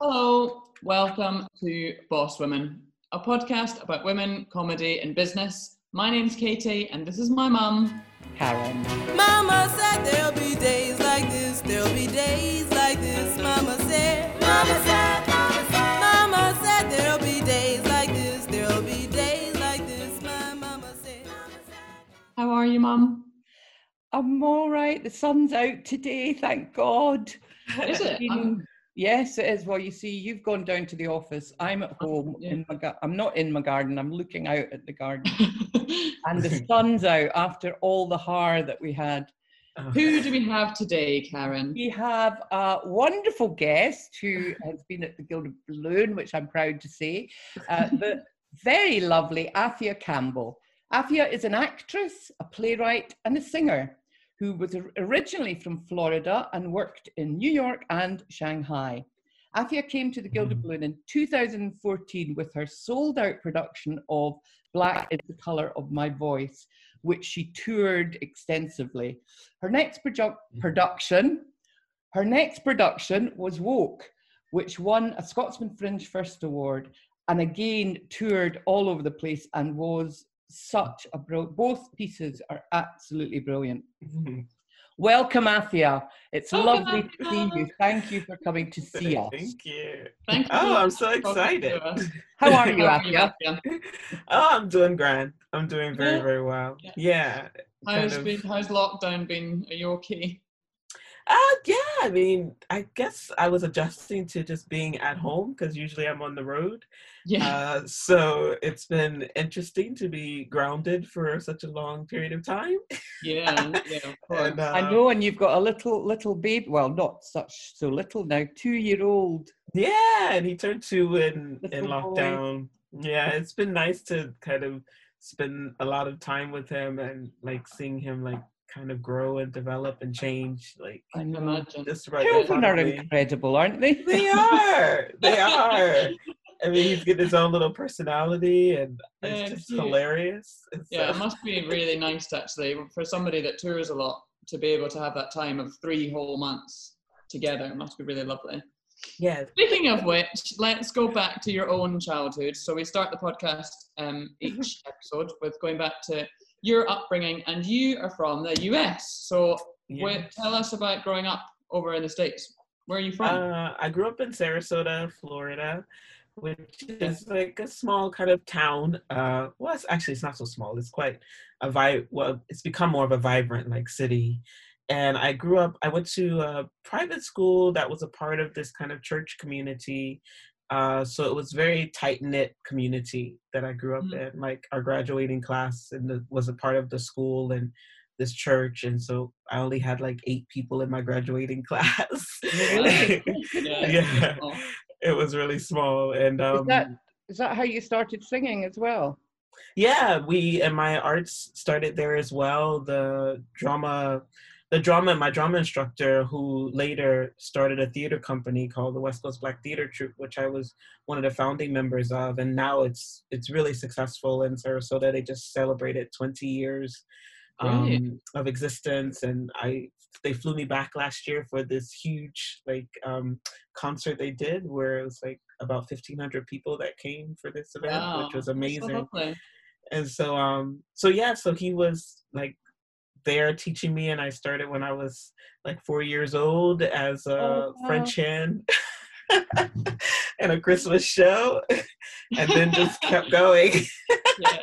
Hello, welcome to Boss Wummin', a podcast about women, comedy, and business. My name's Katy, and this is my mum, Karen. Mama said there'll be days like this, there'll be days like this. Mama said, Mama said, Mama said, Mama said there'll be days like this, there'll be days like this. My mama said. How are you, mum? I'm all right. The sun's out today, thank God. Is it? I'm- yes, it is. Well, you see, you've gone down to the office. I'm at home yeah. in my gar- I'm not in my garden. I'm looking out at the garden, and the sun's out after all the haar that we had. Who do we have today, Karen? We have a wonderful guest who has been at the Gilded Balloon, which I'm proud to say, uh, the very lovely Apphia Campbell. Apphia is an actress, a playwright, and a singer who was originally from Florida and worked in New York and Shanghai. Apphia came to the Gilded Balloon mm-hmm. in 2014 with her sold out production of Black is the Color of My Voice, which she toured extensively. Her next produ- mm-hmm. production, her next production was Woke, which won a Scotsman Fringe First Award and again toured all over the place and was such a bro. Both pieces are absolutely brilliant. Welcome, Apphia. It's Welcome, lovely to see you. Thank you for coming to see us. Thank you. Thank you. Oh, I'm so excited. How are you, How are you, Apphia? Apphia? Oh, I'm doing grand. I'm doing very, very well. Yeah. Yeah. kind How's, of- been, how's lockdown been? Are you okay? Uh, yeah, I mean, I guess I was adjusting to just being at home because usually I'm on the road. Yeah. Uh, so it's been interesting to be grounded for such a long period of time. yeah, yeah, of. And, uh, I know, and you've got a little little babe. Well, not such so little now. Two year old. Yeah, and he turned two in in Little boy. lockdown. Yeah, it's been nice to kind of spend a lot of time with him and like seeing him like kind of grow and develop and change. Like I I can know. imagine. just right. Children are incredible, aren't they? They are. They are. I mean, he's got his own little personality, and Yeah, it's just cute. hilarious. And Yeah, it must be really nice actually for somebody that tours a lot to be able to have that time of three whole months together. It must be really lovely. yeah. Speaking of which, let's go back to your own childhood. So we start the podcast um, each episode with going back to your upbringing, and you are from the US. So yeah. wait, tell us about growing up over in the states. Where are you from? Uh, I grew up in Sarasota, Florida, which is like a small kind of town. Uh, well, it's actually it's not so small. It's quite a vi- Well, it's become more of a vibrant like city. And I grew up. I went to a private school that was a part of this kind of church community. Uh, so it was very tight knit community that I grew up Mm. in. Like our graduating class and the, was a part of the school and this church, and so I only had like eight people in my graduating class. Really? yeah, Oh, it was really small, and Is um, that is that how you started singing as well? yeah, we and my arts started there as well. The drama, the drama, my drama instructor, who later started a theater company called the West Coast Black Theater Troupe, which I was one of the founding members of, and now it's it's really successful in Sarasota. They just celebrated 20 years um, of existence, and I they flew me back last year for this huge like um, concert they did where it was like about 1500 people that came for this event wow. which was amazing lovely. and so um so yeah so he was like there teaching me and i started when i was like four years old as a Oh, wow. french hand in a christmas show and then just kept going yeah,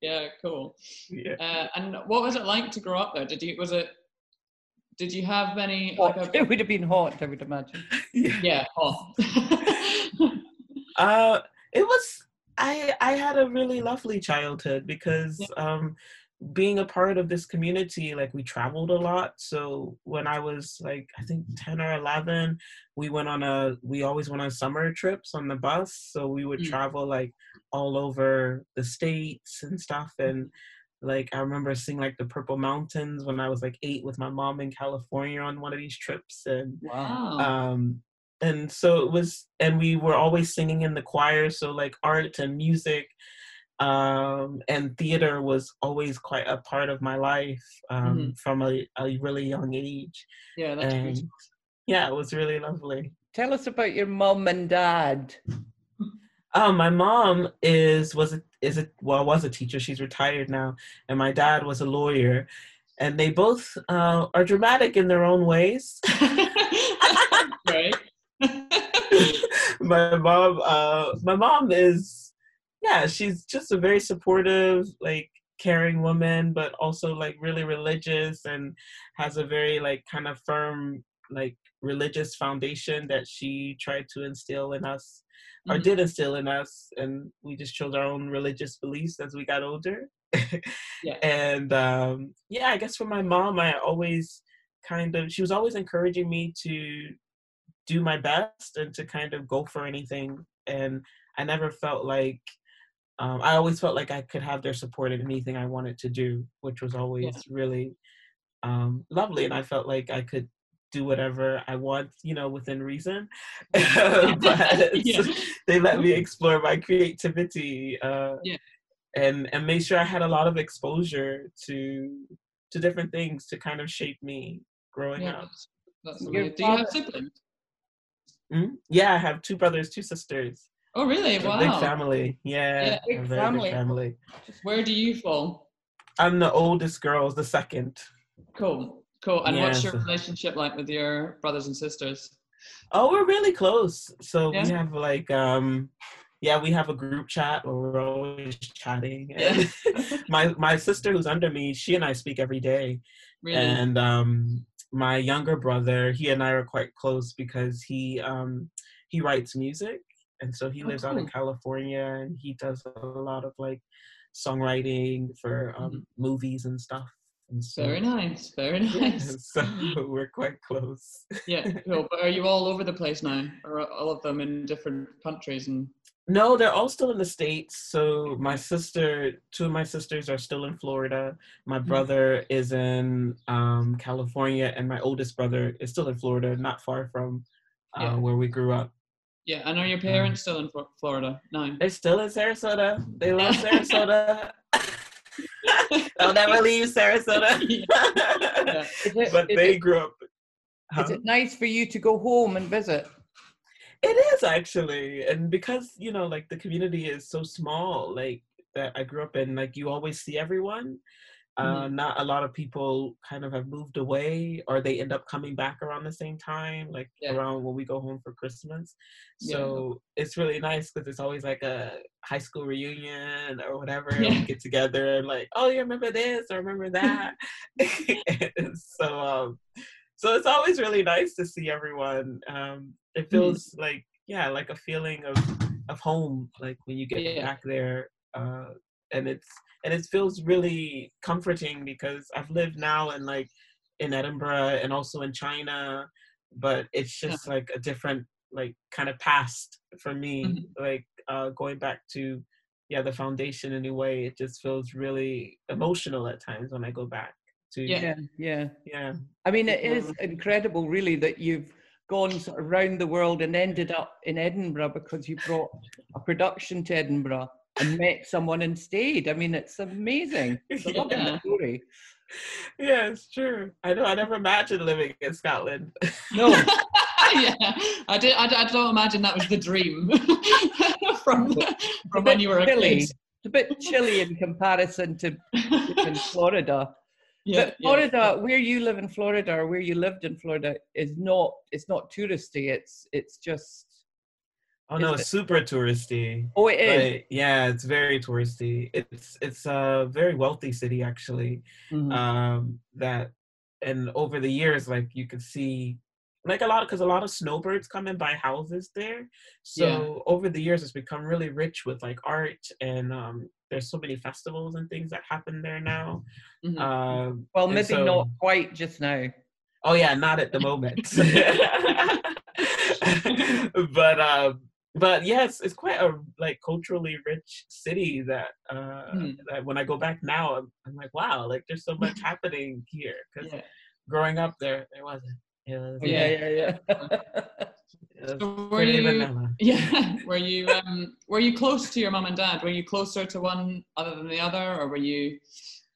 yeah, cool. yeah Uh, and what was it like to grow up there? Did you was it? Did you have many? Like a, It would have been hot, I would imagine. yeah yeah, oh. Uh, it was I I had a really lovely childhood because um being a part of this community like we traveled a lot so when I was like I think 10 or 11 we went on a we always went on summer trips on the bus so we would Mm. travel like all over the states and stuff and like I remember seeing like the Purple Mountains when I was like 8 with my mom in California on one of these trips and Wow. wow. um and so it was and we were always singing in the choir so like art and music um and theater was always quite a part of my life um Mhm. from a, a really young age yeah, that's and good. yeah it was really lovely Tell us about your mom and dad. Um, my mom is was a, is a well was a teacher. She's retired now, and my dad was a lawyer, and they both uh, are dramatic in their own ways. right. my mom, uh, my mom is, yeah, she's just a very supportive, like caring woman, but also like really religious and has a very like kind of firm like religious foundation that she tried to instill in us or Mhm. did instill in us and we just chose our own religious beliefs as we got older Yeah. and um yeah i guess for my mom i always kind of she was always encouraging me to do my best and to kind of go for anything and i never felt like um, i always felt like i could have their support in anything i wanted to do which was always really um, lovely and i felt like i could do whatever i want you know within reason but Yeah. they let me explore my creativity uh, Yeah. and and made sure i had a lot of exposure to to different things to kind of shape me growing Yeah, up that's, that's. Do you have siblings? Mhm. yeah i have two brothers two sisters Oh, really? A Wow. big family yeah, Yeah. Big very family. big family Where do you fall? i'm the oldest girl the second Cool. Cool. And what's your Yes. relationship like with your brothers and sisters? Oh, we're really close. So Yeah. we have like um yeah, we have a group chat where we're always chatting. And my my sister who's under me, she and I speak every day. Really? And um my younger brother, he and I are quite close because he um he writes music and so he Oh, lives out in. California and he does a lot of like songwriting for um movies and stuff. And so, Very nice. Very yeah, nice. so we're quite close. Yeah, cool. But are you all over the place now? Or are all of them in different countries? And No, they're all still in the States. So my sister, two of my sisters are still in Florida. My brother is in um, California, and my oldest brother is still in Florida, not far from uh, Yeah. where we grew up. Yeah, and are your parents still in Florida? No. They're still in Sarasota. They love Sarasota. They'll never leave Sarasota. Yeah. Is it, but is they it- grew up. is it nice for you to go home and visit? It is actually, and because you know, like the community is so small, like that I grew up in, like you always see everyone. Uh, Not a lot of people kind of have moved away, or they end up coming back around the same time, like Yeah. around when we go home for Christmas. Yeah. So it's really nice because it's always like a high school reunion or whatever. Yeah. We get together and like, oh, you remember this or remember that. So, um, so it's always really nice to see everyone. Um, it Mm-hmm. feels like yeah, like a feeling of of home, like when you get Yeah. back there. Uh, and it's and it feels really comforting because I've lived now in like in Edinburgh and also in China, but it's Yeah. just like a different like kind of past for me. Mhm. Like uh, going back to yeah the foundation in a way, it just feels really emotional at times when I go back to Yeah. Yeah, yeah. yeah. I mean, it is incredible, really, that you've gone sort of around the world and ended up in Edinburgh because you brought a production to Edinburgh and met someone and stayed. I mean, it's amazing. It's a lovely Yeah. story. Yeah, it's true. I know. I never imagined living in Scotland. No, yeah, I did. I, I don't imagine that was the dream from from when you were a kid. It's a bit chilly in comparison to in Florida. yeah, but yeah. Florida, where you live in Florida or where you lived in Florida, is not. It's not touristy. It's it's just. Oh no, it's super touristy. Oh, it is. But yeah, it's very touristy. It's it's a very wealthy city actually. Mhm. Um, that and over the years, like you could see, like a lot because a lot of snowbirds come and buy houses there. So Yeah. over the years, it's become really rich with like art and um, there's so many festivals and things that happen there now. Mhm. Um, well, maybe so- not quite just now. Oh yeah, not at the moment. but um but yes, it's quite a like culturally rich city that uh Mhm. that when I go back now I'm, I'm like wow, like there's so much happening here cuz yeah. growing up there there wasn't. Was, yeah, yeah, yeah. was So were you? vanilla. Yeah. Were you? Um. Were you close to your mom and dad? Were you closer to one other than the other, or were you?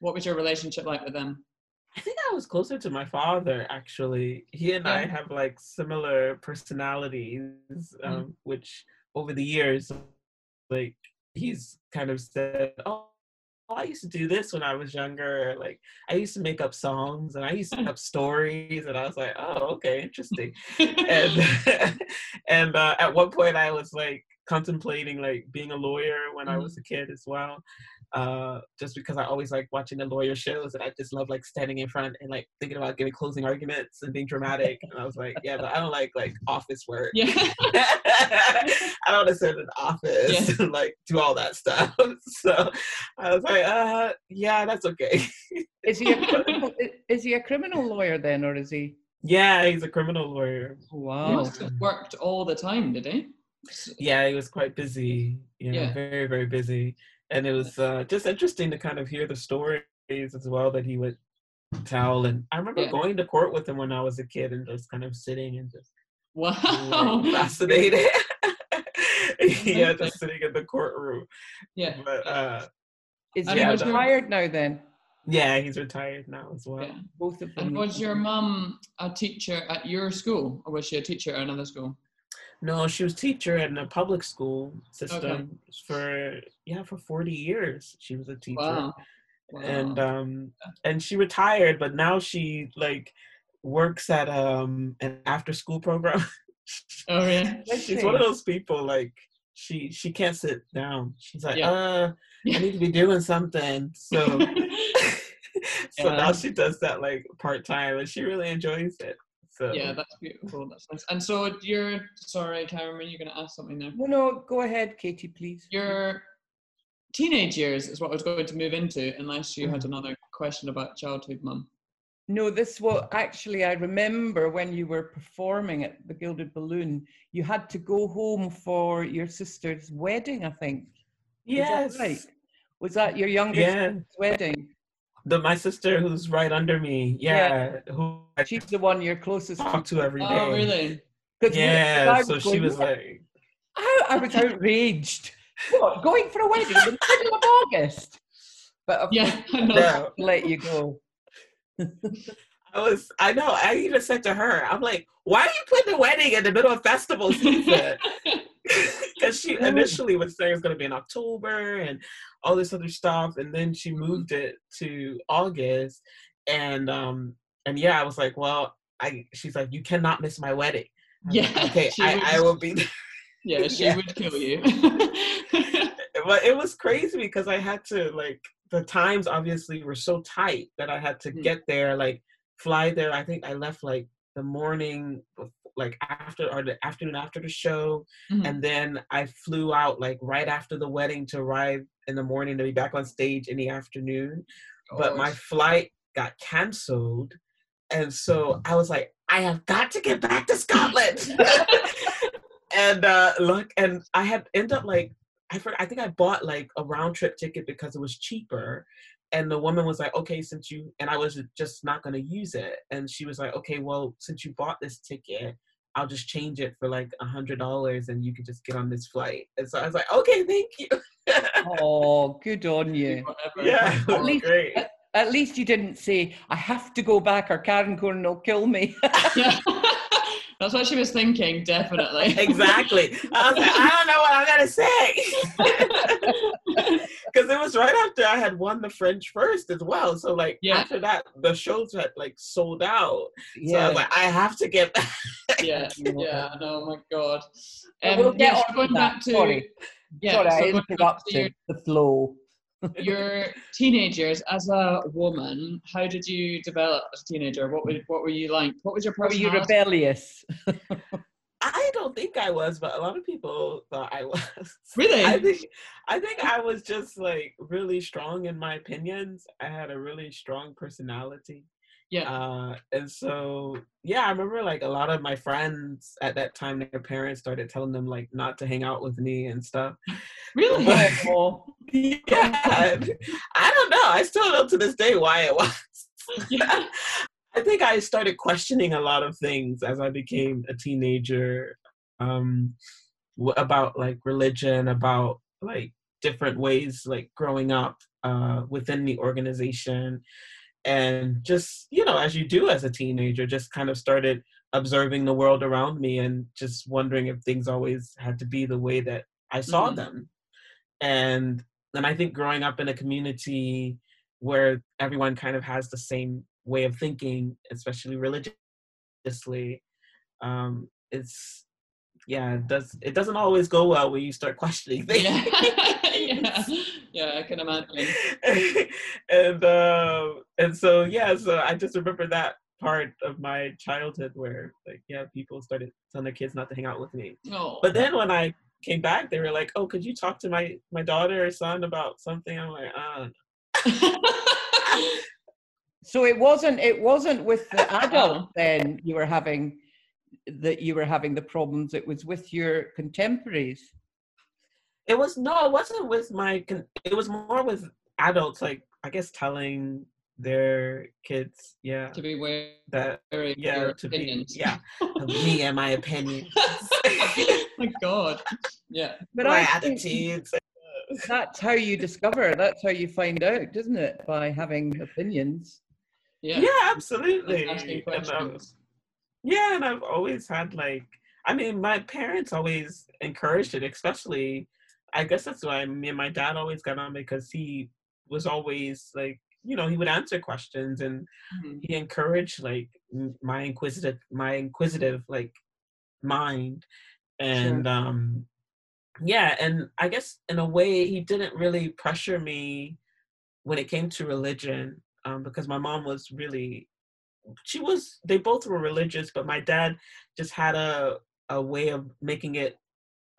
What was your relationship like with them? I think I was closer to my father actually. He and I have like similar personalities, um, which over the years, like he's kind of said, "Oh, I used to do this when I was younger. Like I used to make up songs and I used to make up stories." And I was like, "Oh, okay, interesting." and and uh, at one point I was like contemplating like being a lawyer when I was a kid as well, uh, just because I always like watching the lawyer shows and I just love like standing in front and like thinking about giving closing arguments and being dramatic. and I was like, yeah, but I don't like like office work. yeah. I don't want to sit in an office and like do all that stuff. So I was like, uh, yeah, that's okay. Is he a criminal, is he a criminal lawyer then, or is he? yeah, he's a criminal lawyer. He Wow. must have worked all the time, did he? Yeah he was quite busy you know Yeah. very very busy and it was uh, just interesting to kind of hear the stories as well that he would tell and i remember Yeah. going to court with him when i was a kid and just kind of sitting and just Wow. like, fascinated yeah just sitting in the courtroom Yeah. but uh Is he was your- retired now then? yeah he's retired now as well Yeah. Both of them. And was your mum a teacher at your school, or was she a teacher at another school? No she was teacher in a public school system for yeah for 40 years. She was a teacher. Wow. and um and she retired but now she like works at um an after school program. Oh yeah. she's one of those people like she she can't sit down. She's like Yeah. uh i need to be doing something. So so Yeah. now she does that like part-time and she really enjoys it so yeah, that's beautiful. That's nice. And so you're sorry, Cameron, you're gonna ask something there. No, no, go ahead, Katy, please. Your teenage years is what I was going to move into, unless you Mm-hmm. had another question about childhood, mum. No, this was actually, I remember when you were performing at the Gilded Balloon, you had to go home for your sister's wedding, I think. Is that yes right? Was that your youngest yeah wedding? The my sister who's right under me yeah, who i She's the one you're closest talk to every oh, day Oh, really? 'Cause we- yeah so she was "What?" like I, I was outraged. What, going for a wedding in the middle of August? But of Yeah, course, I know. Yeah. I'll let you go. I was, I know. I even said to her, I'm like, why are you putting the wedding in the middle of festival season? Because she initially was saying it's going to be in October and all this other stuff, and then she moved it to August, and um, and yeah, I was like, well, I. She's like, you cannot miss my wedding. Was like, Yeah, okay, I, would- I will be. there." yeah, she Yeah. would kill you. but it was crazy because I had to like the times obviously were so tight that I had to Mm. get there, like fly there. I think I left like the morning, like after or the afternoon after the show, Mhm. and then I flew out like right after the wedding to arrive in the morning to be back on stage in the afternoon. But my flight got canceled, and so I was like, I have got to get back to Scotland. and uh look and i had end up like i for, i think i bought like a round trip ticket because it was cheaper and the woman was like okay since you and i was just not going to use it and she was like okay well since you bought this ticket i'll just change it for like a hundred dollars and you can just get on this flight and so i was like okay thank you Oh, good on you. Whatever. yeah it was least- great At least you didn't say, I have to go back or Karen Koren will kill me. Yeah. That's what she was thinking, definitely. exactly i was like i don't know what i'm going to say because it was right after I had won the Fringe First as well. So like Yeah. after that, the shows had like sold out. So I was like, I have to get back. yeah, yeah, no, my God. But Um, we'll get yeah, so on going that. back to Sorry, yeah, sorry, so I going back to interrupted the flow. your, your teenagers as a woman. How did you develop as a teenager? What were what were you like? What was your Were you rebellious? I don't think I was, but a lot of people thought I was. Really? I think I think I was just like really strong in my opinions. I had a really strong personality. yeah. Uh, and so yeah, I remember like a lot of my friends at that time, their parents started telling them like not to hang out with me and stuff. really? Oh, yeah, I don't know. I still don't to this day why it was. Yeah. I think I started questioning a lot of things as I became a teenager um, about like religion, about like different ways like growing up uh, within the organization. and just you know as you do as a teenager just kind of started observing the world around me and just wondering if things always had to be the way that i saw Mhm. them and and i think growing up in a community where everyone kind of has the same way of thinking especially religiously um it's yeah it does it doesn't always go well when you start questioning things Yeah. yeah. yeah, I can imagine. and uh, and so yeah, so I just remember that part of my childhood where like yeah, people started telling their kids not to hang out with me. Oh, But then when I came back, they were like, "Oh, could you talk to my my daughter or son about something?" I'm like, "Ah, So it wasn't it wasn't with the adult then you were having that you were having the problems. It was with your contemporaries. it was no, it wasn't with my. It was more with adults, like I guess telling their kids, yeah, to be wary that yeah, your to opinions. be yeah, me and my opinions, my God. Yeah. But my I think attitudes. that's how you discover. That's how you find out, isn't it? By having opinions. Yeah. Yeah, absolutely. And um, yeah, and I've always had like, I mean, my parents always encouraged it, especially. I guess that's why me and my dad always got on because he was always like, you know, he would answer questions and Mhm. he encouraged like my inquisitive, my inquisitive like mind, and um, yeah, and I guess in a way he didn't really pressure me when it came to religion um, because my mom was really she was they both were religious but my dad just had a a way of making it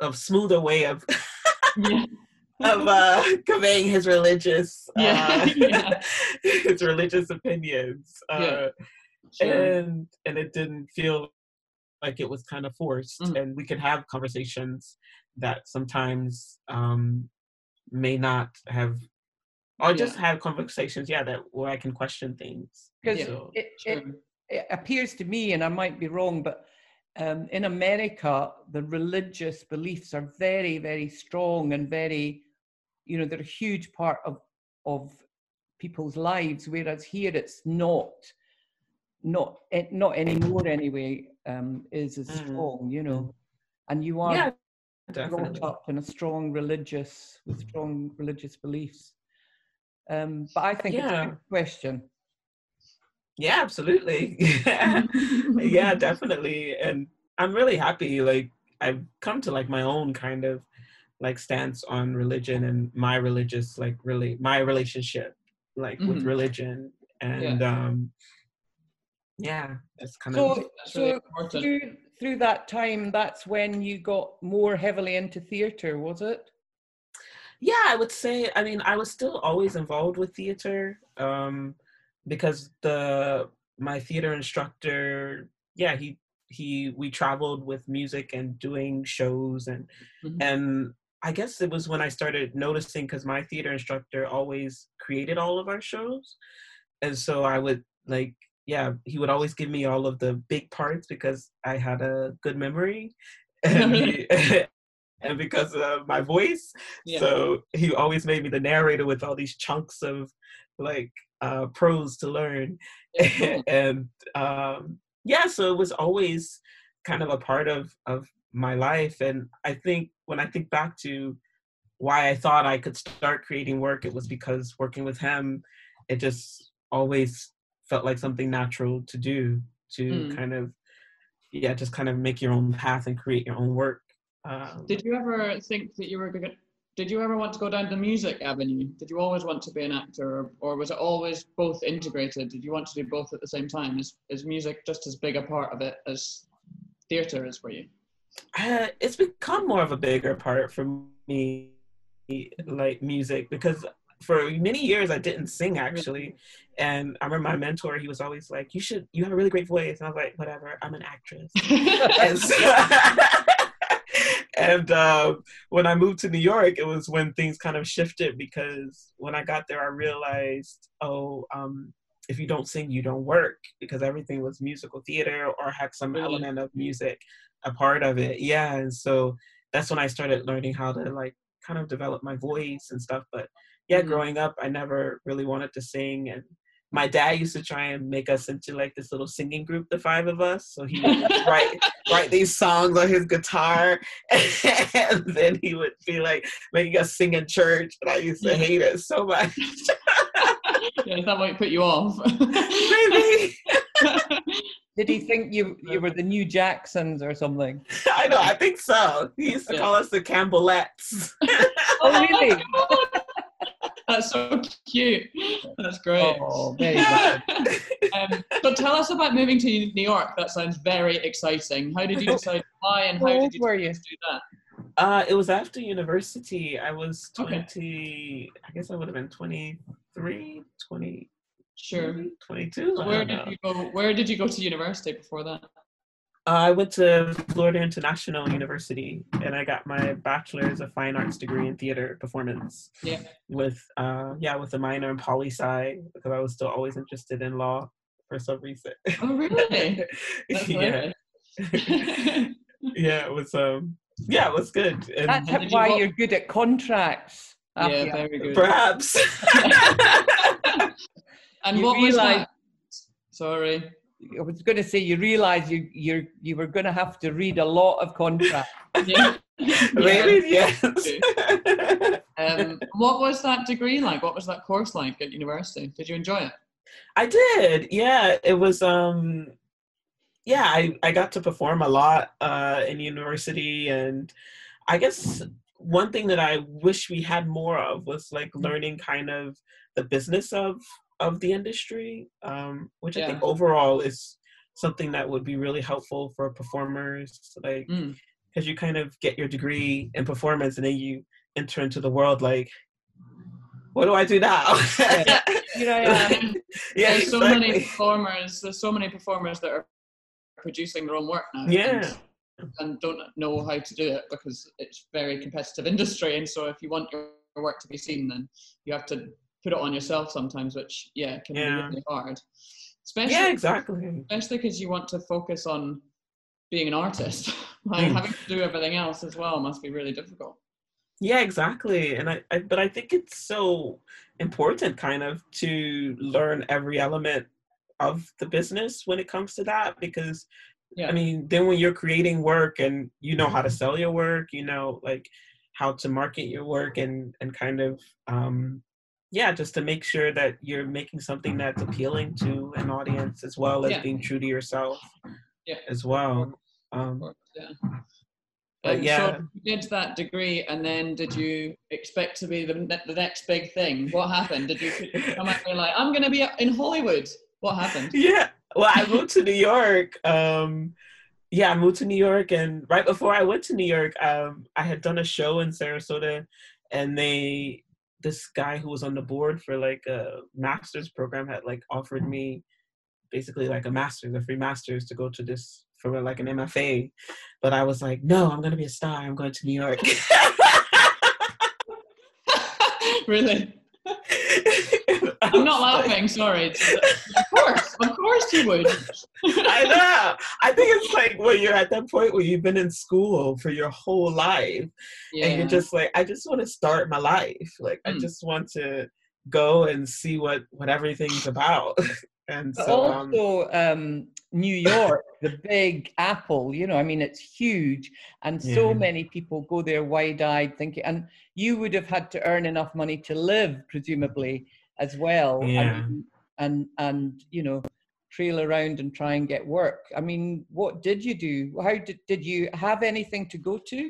a smoother way of Yeah. of uh conveying his religious Yeah, uh, yeah. his religious opinions uh Sure. and and it didn't feel like it was kind of forced Mhm. and we could have conversations that sometimes um may not have or Yeah. just have conversations yeah that where i can question things Because Yeah. so it, Sure. it, it appears to me, and I might be wrong, but um, in America, the religious beliefs are very, very strong and very, you know, they're a huge part of of people's lives. Whereas here, it's not, not eh, not anymore anyway. Um, is as Mm. strong, you know, and you are yeah brought up in a strong religious with strong religious beliefs. Um, but I think it's a Yeah. good question. yeah absolutely yeah definitely and i'm really happy like i've come to like my own kind of like stance on religion and my religious like really my relationship like with Mhm. religion and um yeah it's kind of So, That's really so important. through through that time, that's when you got more heavily into theatre, was it? Yeah i would say i mean i was still always involved with theater um because the my theater instructor yeah he he we traveled with music and doing shows and Mhm. and i guess it was when i started noticing because my theater instructor always created all of our shows and so i would like yeah he would always give me all of the big parts because i had a good memory and, he, and because of my voice. Yeah. so he always made me the narrator with all these chunks of like uh prose to learn. Yeah, and um yeah so it was always kind of a part of of my life. And i think when i think back to why i thought i could start creating work it was because working with him it just always felt like something natural to do to Mm. kind of yeah just kind of make your own path and create your own work um, Did you ever think that you were going? Did you ever want to go down the music avenue? Did you always want to be an actor, or, or was it always both integrated? Did you want to do both at the same time? Is is music just as big a part of it as theatre is for you? uh, it's become more of a bigger part for me like music because for many years i didn't sing actually and i remember my mentor he was always like you should you have a really great voice and i was like whatever i'm an actress so- and uh, when i moved to new york it was when things kind of shifted because when i got there i realized oh um, if you don't sing you don't work because everything was musical theater or had some Really? element of music a part of it yeah and so that's when i started learning how to like kind of develop my voice and stuff but yeah Mhm. growing up i never really wanted to sing and my dad used to try and make us into like this little singing group, the five of us. So he would write write these songs on his guitar, and then he would be like making us sing in church. And I used to hate it so much. yeah, that might put you off. Maybe Did he think you you were the new Jacksons or something? I know. I think so. He used to Yeah. call us the Campbellettes. Oh, really? Oh That's so cute. That's great. Oh, very um, so tell us about moving to New York. That sounds very exciting. How did you decide why and how How did you were you? to do that? Uh, it was after university. I was Okay. 20, I guess I would have been 23, 20, Sure. 22. I Where did know. you go? Where did you go to university before that? Uh, I went to Florida International University and I got my bachelor's of fine arts degree in theater performance. Yeah. With uh, yeah, with a minor in poli sci because I was still always interested in law for some reason. Oh, really? That's yeah, yeah, it was um, yeah, it was good. And That's did you why walk- you're good at contracts. yeah, Apphia. very good. perhaps. And You what was realise- that? Sorry. I was going to say you realise you you you were going to have to read a lot of contracts. Yeah. Maybe yes. Um, what was that degree like? What was that course like at university? Did you enjoy it? I did. Yeah, it was um yeah, I I got to perform a lot uh in university and I guess one thing that I wish we had more of was like Mm. learning kind of the business of of the industry um which I think overall is something that would be really helpful for performers like Mm. because you kind of get your degree in performance and then you enter into the world like what do I do now? Yeah. Here I am. yeah, there's so many performers. There's so many performers that are producing their own work now. Yeah. And, and don't know how to do it because it's very competitive industry. And so if you want your work to be seen, then you have to put it on yourself sometimes, which yeah can Yeah. be really hard. Especially Yeah, exactly. especially because you want to focus on being an artist. like Mm. having to do everything else as well must be really difficult. Yeah, exactly. And I, I, but I think it's so important, kind of, to learn every element of the business when it comes to that, because Yeah. I mean, then when you're creating work and you know how to sell your work, you know, like how to market your work and and kind of, um, yeah, just to make sure that you're making something that's appealing to an audience as well as Yeah. being true to yourself, Yeah. as well. Um, course, yeah. But Um, yeah. So you did that degree, and then did you expect to be the, ne- the next big thing? What happened? Did you come out and like, I'm going to be in Hollywood? What happened? yeah well i moved to new york um yeah i moved to new york and right before i went to new york um i had done a show in sarasota and they this guy who was on the board for like a master's program had like offered me basically like a master's a free master's to go to this for like an mfa but i was like no i'm gonna be a star. I'm going to new york. Really? I'm not laughing. Sorry. It's- Of course, of course you would. I know. I think it's like when you're at that point where you've been in school for your whole life, Yeah. and you're just like, I just want to start my life. Like, I Mm. just want to go and see what what everything's about. and But so, um, also, um, New York, the big apple, you know, I mean, it's huge. And so Yeah. many people go there wide eyed thinking, and you would have had to earn enough money to live, presumably, as well. Yeah. And, and, and, you know, trail around and try and get work. I mean, what did you do? How did, did you have anything to go to?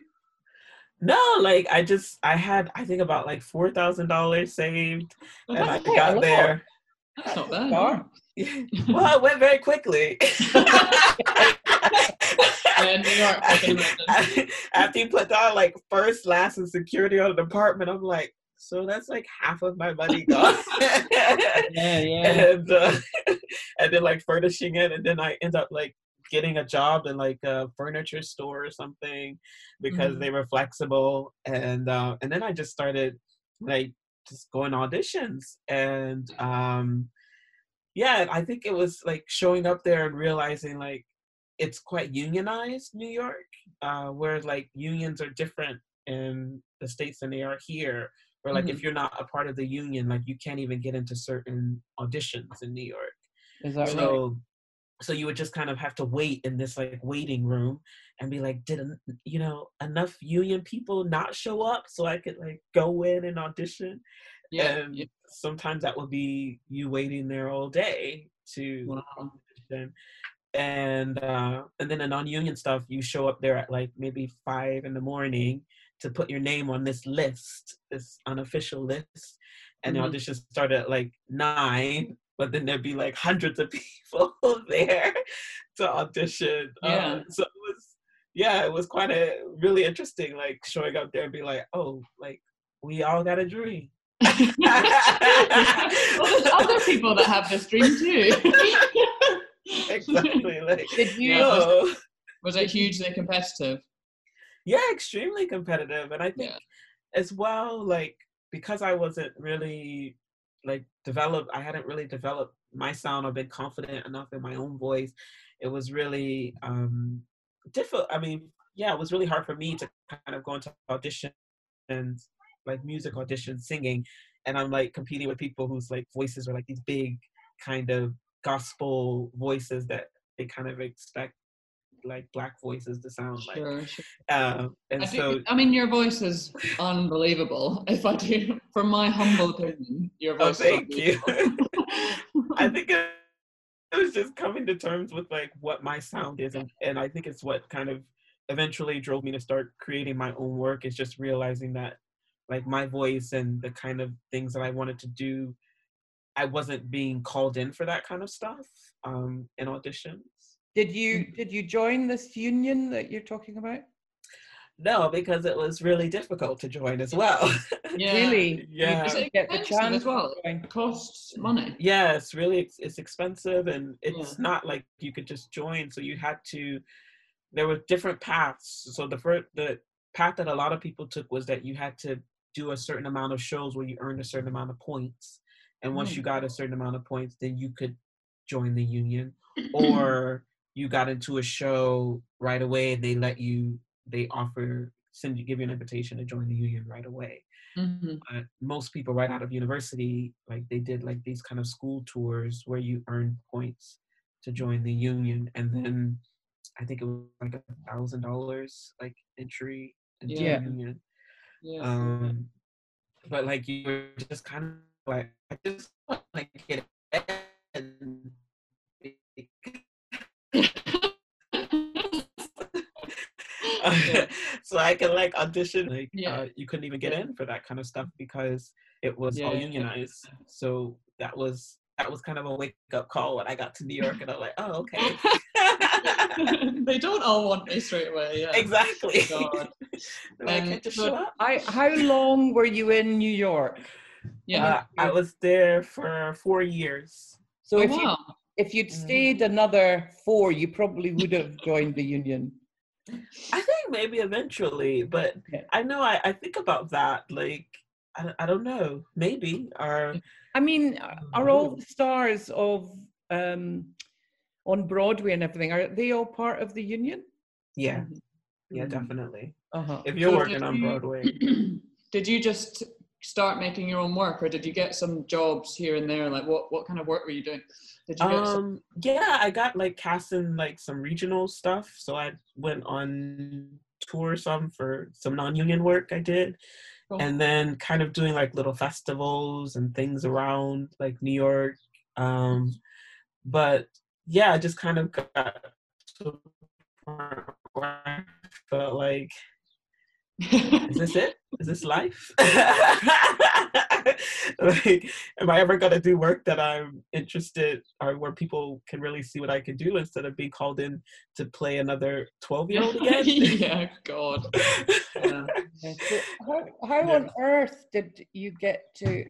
no, like I just I had I think about like four thousand dollars saved, Well, and I that's, quite got lot. there. that's not bad. Far. well, it went very quickly. Yeah, New York, I can imagine. After you put down like first, last, and security on the apartment, I'm like, so that's like half of my money gone. Yeah, yeah. and uh, and then like furnishing it, and then I end up like getting a job in like a furniture store or something because Mhm. they were flexible, and uh, and then I just started like just going auditions, and um, yeah, I think it was like showing up there and realizing like it's quite unionized New York, uh, where like unions are different in the states than they are here or like Mhm. if you're not a part of the union like you can't even get into certain auditions in new york Is that right? so so you would just kind of have to wait in this like waiting room and be like did en- you know enough union people not show up so i could like go in and audition Yeah. and yeah. sometimes that would be you waiting there all day to Wow. audition. and uh and then the non-union stuff you show up there at like maybe five in the morning to put your name on this list this unofficial list and Mhm. the auditions start at like nine but then there'd be like hundreds of people there to audition Yeah. um, so it was yeah it was quite a really interesting like showing up there and be like oh like we all got a dream well, there's other people that have this dream too. exactly like Did you? Yeah. oh. Was it hugely competitive? Yeah extremely competitive and i think Yeah. as well like because i wasn't really like developed i hadn't really developed my sound or been confident enough in my own voice it was really um difficult i mean yeah it was really hard for me to kind of go into auditions like music auditions singing and i'm like competing with people whose like voices are like these big kind of gospel voices that they kind of expect like black voices to sound like Sure, sure. um, and I, do- I mean, your voice is unbelievable. If I do, from my humble opinion, your voice. Oh, voice. thank is you. I think it, it was just coming to terms with like what my sound is, and, and I think it's what kind of eventually drove me to start creating my own work. Is just realizing that like my voice and the kind of things that I wanted to do, I wasn't being called in for that kind of stuff um, in auditions. Did you? Did you join this union that you're talking about? No, because it was really difficult to join as well. yeah. Really? Yeah. Is it get the chance as well? It costs money. yeah it's really ex- it's expensive and it's Yeah. not like you could just join so you had to there were different paths so the first the path that a lot of people took was that you had to do a certain amount of shows where you earned a certain amount of points and once Mm. you got a certain amount of points then you could join the union or you got into a show right away and they let you they offer send you give you an invitation to join the union right away Mhm. uh, most people right out of university like they did like these kind of school tours where you earn points to join the union and then i think it was like a thousand dollars like entry into Yeah. the union Yeah. um but like you were just kind of like i just want to get so I can like audition. Like, Yeah. uh, you couldn't even get Yeah. in for that kind of stuff because it was all Yeah. unionized. So that was that was kind of a wake up call when I got to New York, and I'm like, oh, okay, they don't all want me straight away. Yeah. exactly. God. Like, Um, "Can't just so- I, how long were you in New York? Yeah. Uh, I was there for four years. So Oh, if you wow. if you'd Mm. stayed another four, you probably would have joined the union. I think maybe eventually, but Yeah. I know I, I think about that. Like, I, don't- I don't know, maybe or I mean, are all the stars of um, on Broadway and everything are they all part of the union? yeah, yeah, Mm. definitely. Uh-huh. If you're So working did on Broadway, did you just start making your own work, or did you get some jobs here and there? Like, what what kind of work were you doing? Did you get some? Um, yeah, I got like cast in like some regional stuff. So I went on tour some for some non-union work I did, Cool. and then kind of doing like little festivals and things around like New York. Um, but yeah, I just kind of got to where I felt like is this it? Is this life? like, am I ever gonna do work that I'm interested or where people can really see what I can do instead of being called in to play another 12 year old again? yeah, God. Yeah. Yeah, how how Yeah. on earth did you get to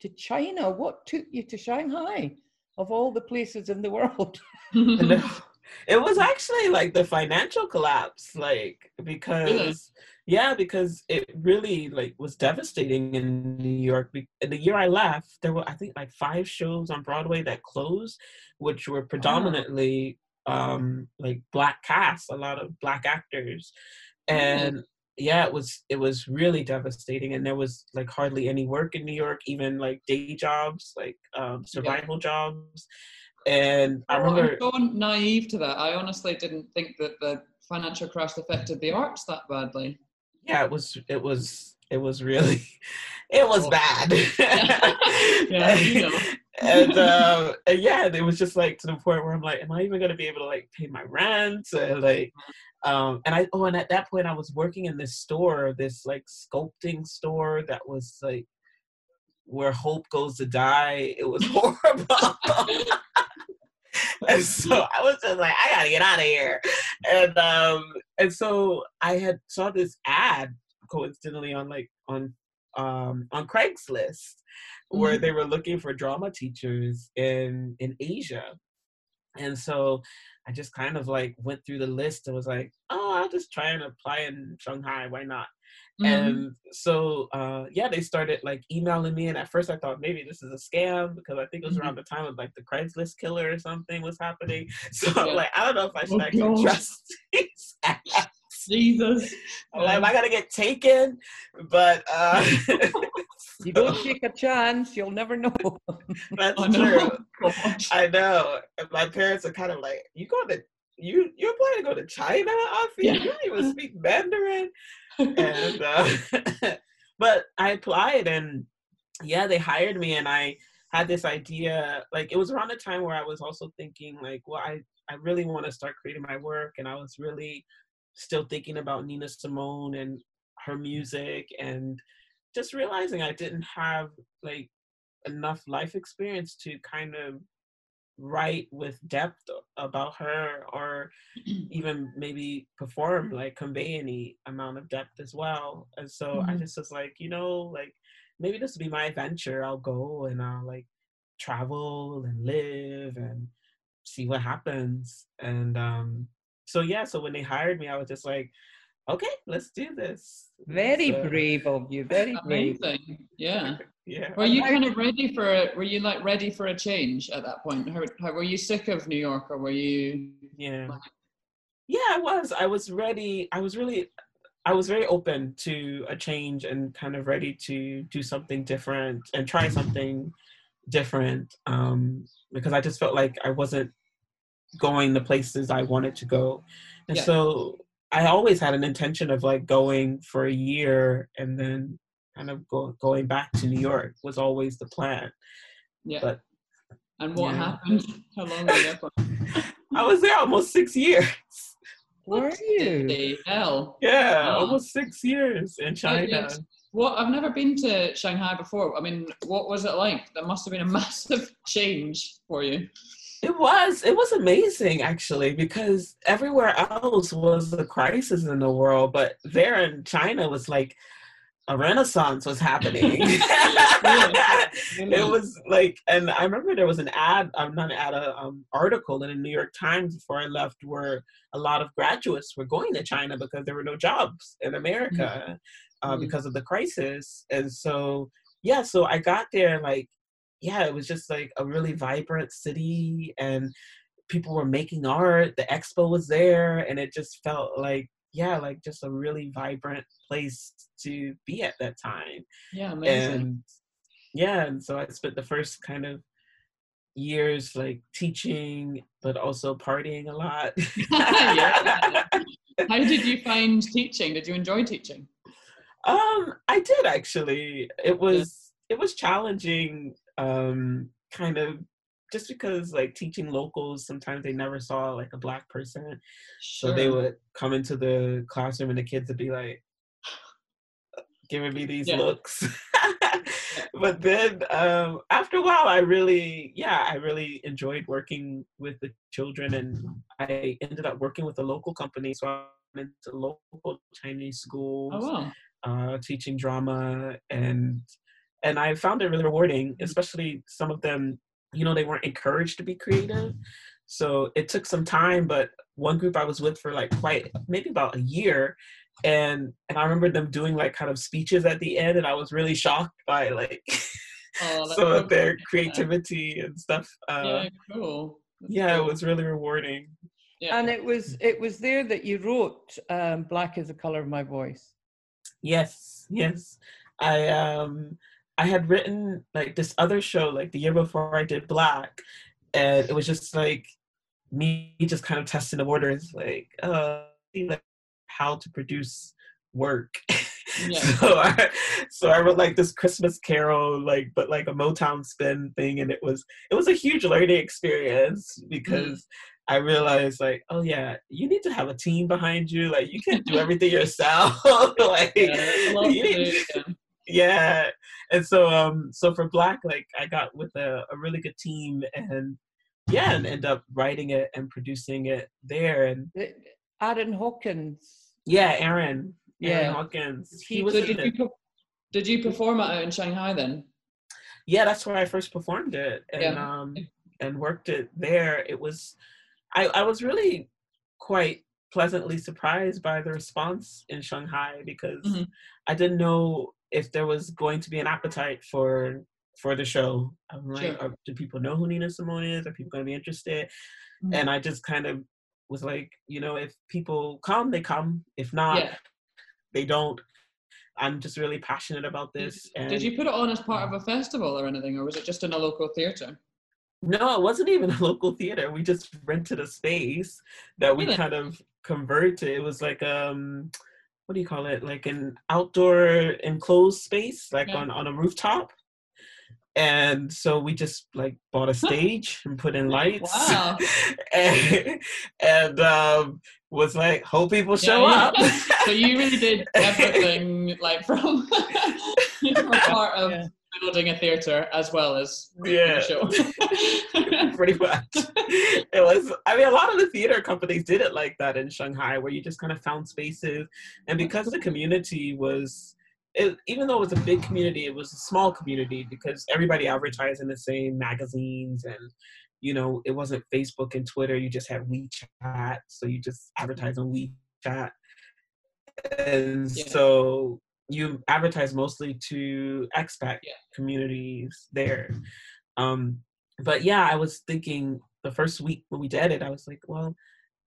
to China? What took you to Shanghai of all the places in the world? No, it was actually like the financial collapse, like because yeah, because it really like was devastating in New York. The year I left, there were I think like five shows on Broadway that closed, which were predominantly um like black cast, a lot of black actors, and yeah, it was it was really devastating, and there was like hardly any work in New York, even like day jobs, like um, survival jobs. And I Oh, remember, I'm so naive to that. I honestly didn't think that the financial crash affected the arts that badly. Yeah, it was it was it was really it was Oh. bad. Yeah, and um, and yeah, it was just like to the point where I'm like, am I even gonna be able to like pay my rent? And like, um, and I oh, and at that point I was working in this store, this like sculpting store that was like where hope goes to die. It was horrible. and so I was just like, I gotta get out of here. And um, and so I had saw this ad coincidentally on like on um on Craigslist where they were looking for drama teachers in in Asia. And so I just kind of like went through the list and was like, oh, I'll just try and apply in Shanghai. Why not? Mhm. And so, uh, yeah, they started like emailing me. And at first I thought maybe this is a scam because I think it was Mhm. around the time of like the Craigslist killer or something was happening. So Yeah. I'm like, I don't know if I should Oh, actually trust these apps. Jesus. I'm like, am I gonna get taken? But uh, You don't take a chance, you'll never know. that's I true. know. I know. And my parents are kind of like, you going to you you're planning to go to China, Afi? Yeah. You don't even speak Mandarin. And uh, but I applied and yeah, they hired me and I had this idea, like it was around the time where I was also thinking like, well, I, I really want to start creating my work and I was really still thinking about Nina Simone and her music and just realizing I didn't have like enough life experience to kind of write with depth about her or even maybe perform like convey any amount of depth as well. And so i Mhm. just was like you know like maybe this will be my adventure. I'll go and i'll like travel and live and see what happens. And um so yeah so when they hired me i was just like okay let's do this Very So, brave of you, very brave. Amazing. Yeah. yeah Were you kind of ready for it? were you like ready for a change at that point? How, how were you sick of New York or were you yeah Like- yeah i was i was ready i was really i was very open to a change and kind of ready to do something different and try something different um because i just felt like i wasn't going the places i wanted to go and Yeah. so i always had an intention of like going for a year and then kind of go, going back to new york was always the plan yeah. But- and what yeah. happened? How long were you there for? i was there almost six years Where are you? The hell. yeah Wow. almost six years in china yes. What I've never been to Shanghai before. I mean, what was it like? That must have been a massive change for you. It was. It was amazing actually because everywhere else was a crisis in the world, but there in China was like a renaissance was happening. it was like, and I remember there was an ad, I'm not an ad, a um, article in the New York Times before I left where a lot of graduates were going to China because there were no jobs in America uh, Mm. because of the crisis. And so, yeah, so I got there like, yeah, it was just like a really vibrant city and people were making art. The expo was there and it just felt like, yeah, like just a really vibrant place to be at that time Yeah, amazing. and yeah and so i spent the first kind of years like teaching but also partying a lot Yeah. How did you find teaching? Did you enjoy teaching? um i did actually it was it was challenging um kind of just because like teaching locals sometimes they never saw like a black person so they would come into the classroom and the kids would be like giving me these Yeah. looks but then um, after a while i really yeah i really enjoyed working with the children and i ended up working with a local company so i went into local chinese schools Oh wow. uh, teaching drama and and I found it really rewarding, especially some of them, you know, they weren't encouraged to be creative. So it took some time, but one group I was with for like quite maybe about a year. And and I remember them doing like kind of speeches at the end and I was really shocked by like Oh, some so of their cool. creativity and stuff. Uh, Yeah, cool. That's yeah, it was really rewarding. Yeah. And it was it was there that you wrote um, "Black is the color of my voice." Yes, yes. I um I had written like this other show like the year before I did Black, and it was just like me just kind of testing the waters, like uh, like how to produce work. Yeah. so I so I wrote like this Christmas Carol, like but like a Motown spin thing, and it was it was a huge learning experience because I realized like, oh yeah, you need to have a team behind you. Like you can't do everything yourself. like Yeah, it's a lot you need- yeah. and so um so for black like i got with a, a really good team and yeah and end up writing it and producing it there and Aaron Hawkins. yeah aaron aaron Yeah. hawkins He he was So did you it. did you perform it out in Shanghai then? yeah that's where i first performed it and Yeah. um and worked it there it was i i was really quite pleasantly surprised by the response in shanghai because Mhm. i didn't know if there was going to be an appetite for for the show i'm like Sure. do people know who nina simone is are people going to be interested Mhm. and i just kind of was like you know if people come they come if not yeah. they don't i'm just really passionate about this and Did you put it on as part of a festival or anything, or was it just in a local theatre? No, it wasn't even a local theater. We just rented a space that we Really? kind of converted. It was like um what do you call it? Like an outdoor enclosed space, like Yeah. on, on a rooftop. And so we just like bought a stage and put in lights. Wow. and and um was like, hope people show Yeah, up. so you really did everything like from you were part of Building a theatre as well as Yeah. show. pretty much. It was. I mean, a lot of the theater companies did it like that in Shanghai, where you just kind of found spaces, and because the community was, it, even though it was a big community, it was a small community because everybody advertised in the same magazines and. You know, it wasn't Facebook and Twitter. You just had WeChat, so you just advertise on WeChat, and Yeah. so you advertise mostly to expat Yeah. communities there. Um, but yeah, I was thinking the first week when we did it, I was like, well,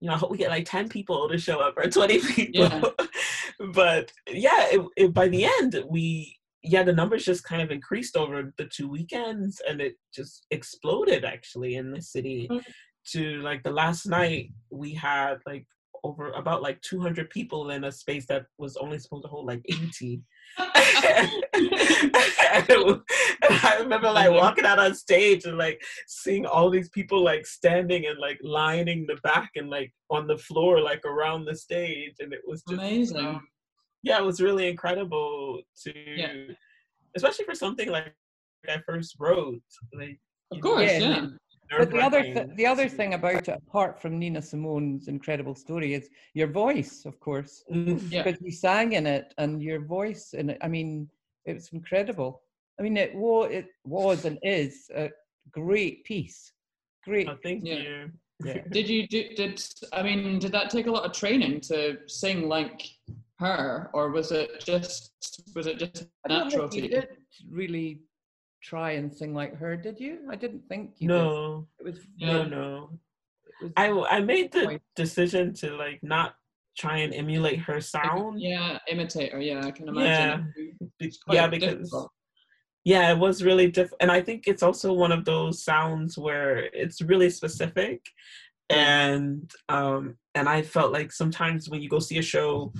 you know, I hope we get like 10 people to show up or 20 people. Yeah. but yeah, it, it, by the end, we, yeah, the numbers just kind of increased over the two weekends and it just exploded actually in the city Mm. to like the last night we had like over about like 200 people in a space that was only supposed to hold like 80 and I remember like walking out on stage and like seeing all these people like standing and like lining the back and like on the floor like around the stage and it was just Amazing. um, yeah it was really incredible to Yeah. especially for something like I first wrote like Of you know, course, Yeah, yeah. But the other th- the other thing about it, apart from Nina Simone's incredible story, is your voice, of course, Mm, Yeah. because you sang in it, and your voice in it. I mean, it was incredible. I mean, it was it was and is a great piece. Great. oh, thank Yeah. you Yeah. Did you do did I mean did that take a lot of training to sing like her or was it just was it just natural to you you? did really try and sing like her, did you? I didn't think you did. no It was no no It was, I I made the decision to like not try and emulate her sound. Yeah, imitator. Yeah, I can imagine. Quite yeah, because difficult. yeah, it was really different, and I think it's also one of those sounds where it's really specific, and um, and I felt like sometimes when you go see a show.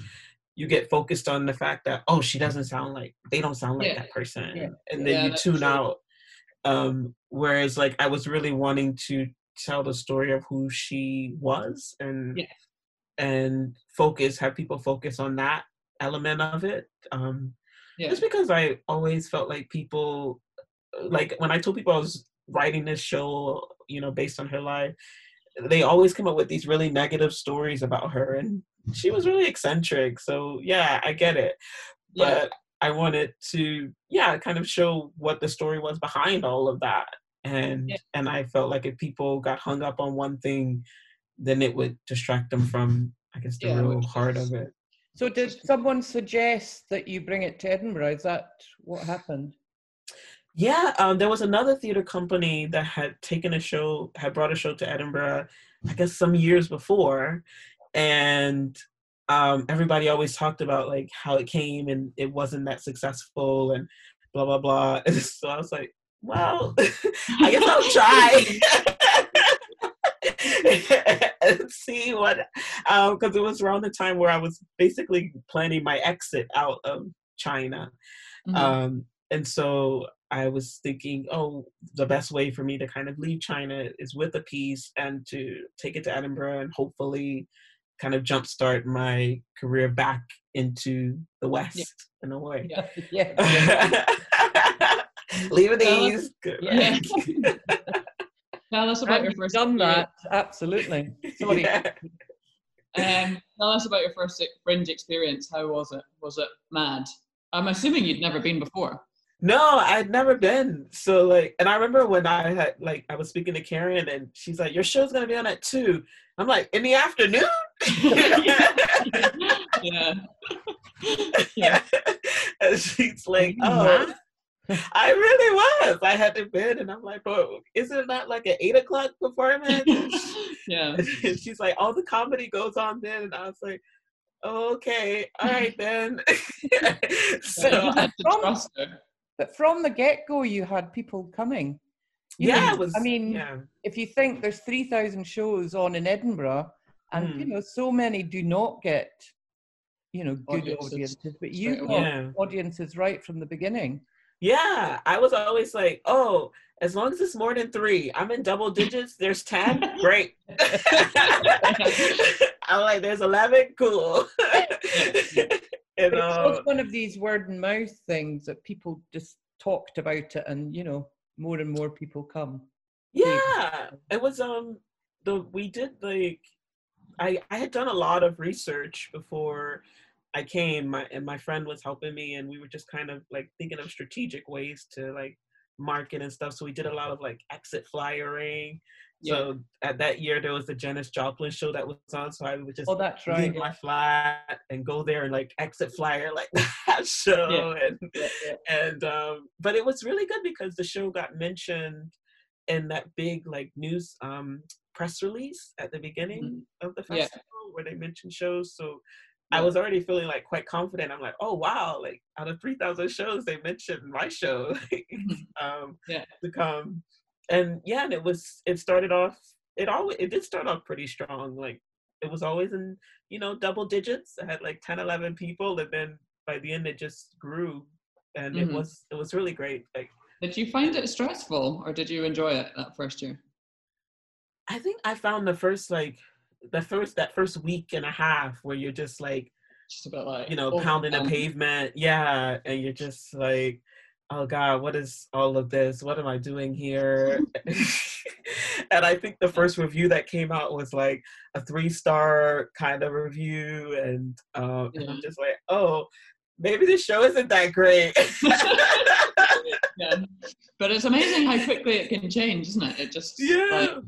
You get focused on the fact that oh she doesn't sound like they don't sound like Yeah. that person, Yeah. and then Yeah, you tune true. out. Um, whereas like I was really wanting to tell the story of who she was and and focus have people focus on that element of it um just because i always felt like people like when i told people i was writing this show you know based on her life they always come up with these really negative stories about her and she was really eccentric so yeah i get it Yeah. but i wanted to yeah kind of show what the story was behind all of that and Yeah. and i felt like if people got hung up on one thing then it would distract them from i guess the Yeah, real heart of it so did someone suggest that you bring it to Edinburgh? Is that what happened? Yeah, um, there was another theater company that had taken a show, had brought a show to Edinburgh, I guess some years before, and um, everybody always talked about like how it came and it wasn't that successful and blah blah blah. And so I was like, well, I guess I'll try and see what, because um, it was around the time where I was basically planning my exit out of China. Mm-hmm. Um, and so I was thinking, oh, the best way for me to kind of leave China is with a piece and to take it to Edinburgh and hopefully kind of jumpstart my career back into the West yeah. in a way. Yeah. yeah. Leave it ease. Yeah. tell us about your first. Done that absolutely. Sorry. Yeah. Um, tell us about your first fringe experience. How was it? Was it mad? I'm assuming you'd never been before. No, I'd never been. So like, and I remember when I had like I was speaking to Karen, and she's like, "Your show's gonna be on at 2. I'm like, "In the afternoon?" yeah. yeah. And she's like, "Oh." I really was. I had to bed, and I'm like, "But isn't it not like an eight o'clock performance?" yeah. And she's like, "All the comedy goes on then," and I was like, "Okay, all right then." so from, but from the get go, you had people coming. You yeah, know, was, I mean, yeah. if you think there's three thousand shows on in Edinburgh, and mm. you know, so many do not get, you know, good audiences, audiences but you got yeah. audiences right from the beginning. Yeah, I was always like, oh, as long as it's more than three, I'm in double digits. There's ten, great. I'm like, there's eleven, cool. you know, it was one of these word and mouth things that people just talked about it, and you know, more and more people come. Yeah, it was um the we did like I I had done a lot of research before I came, my and my friend was helping me, and we were just kind of like thinking of strategic ways to like market and stuff. So we did a lot of like exit flyering. Yeah. So at that year there was the Janis Joplin show that was on, so I would just oh, that's right. leave my flat and go there and like exit flyer like that show yeah. and yeah, and um, but it was really good because the show got mentioned in that big like news um press release at the beginning mm-hmm. of the festival where they mentioned shows. So I was already feeling like quite confident. I'm like, oh wow, like out of three thousand shows, they mentioned my show um, yeah. to come, and yeah, and it was it started off. It always it did start off pretty strong. Like it was always in you know double digits. I had like 10, 11 people, and then by the end it just grew, and mm-hmm. it was it was really great. Like, did you find it stressful, or did you enjoy it that first year? I think I found the first like the first that first week and a half where you're just like just about like you know oh, pounding um, the pavement yeah and you're just like oh god what is all of this what am i doing here and i think the first review that came out was like a three star kind of review and um yeah. and i'm just like oh maybe the show isn't that great yeah. but it's amazing how quickly it can change isn't it it just yeah like,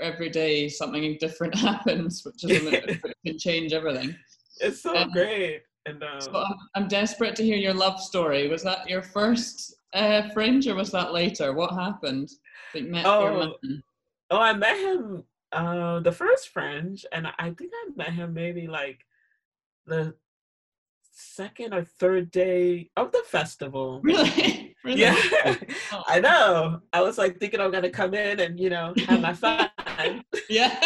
every day something different happens, which is can change everything. It's so um, great. And um, so I'm, I'm, desperate to hear your love story. Was that your first uh, fringe, or was that later? What happened? oh, oh, I met him uh, the first fringe, and I think I met him maybe like the second or third day of the festival. Really? really? Yeah. Oh. I know. I was like thinking I'm gonna come in and you know have my fun. yeah.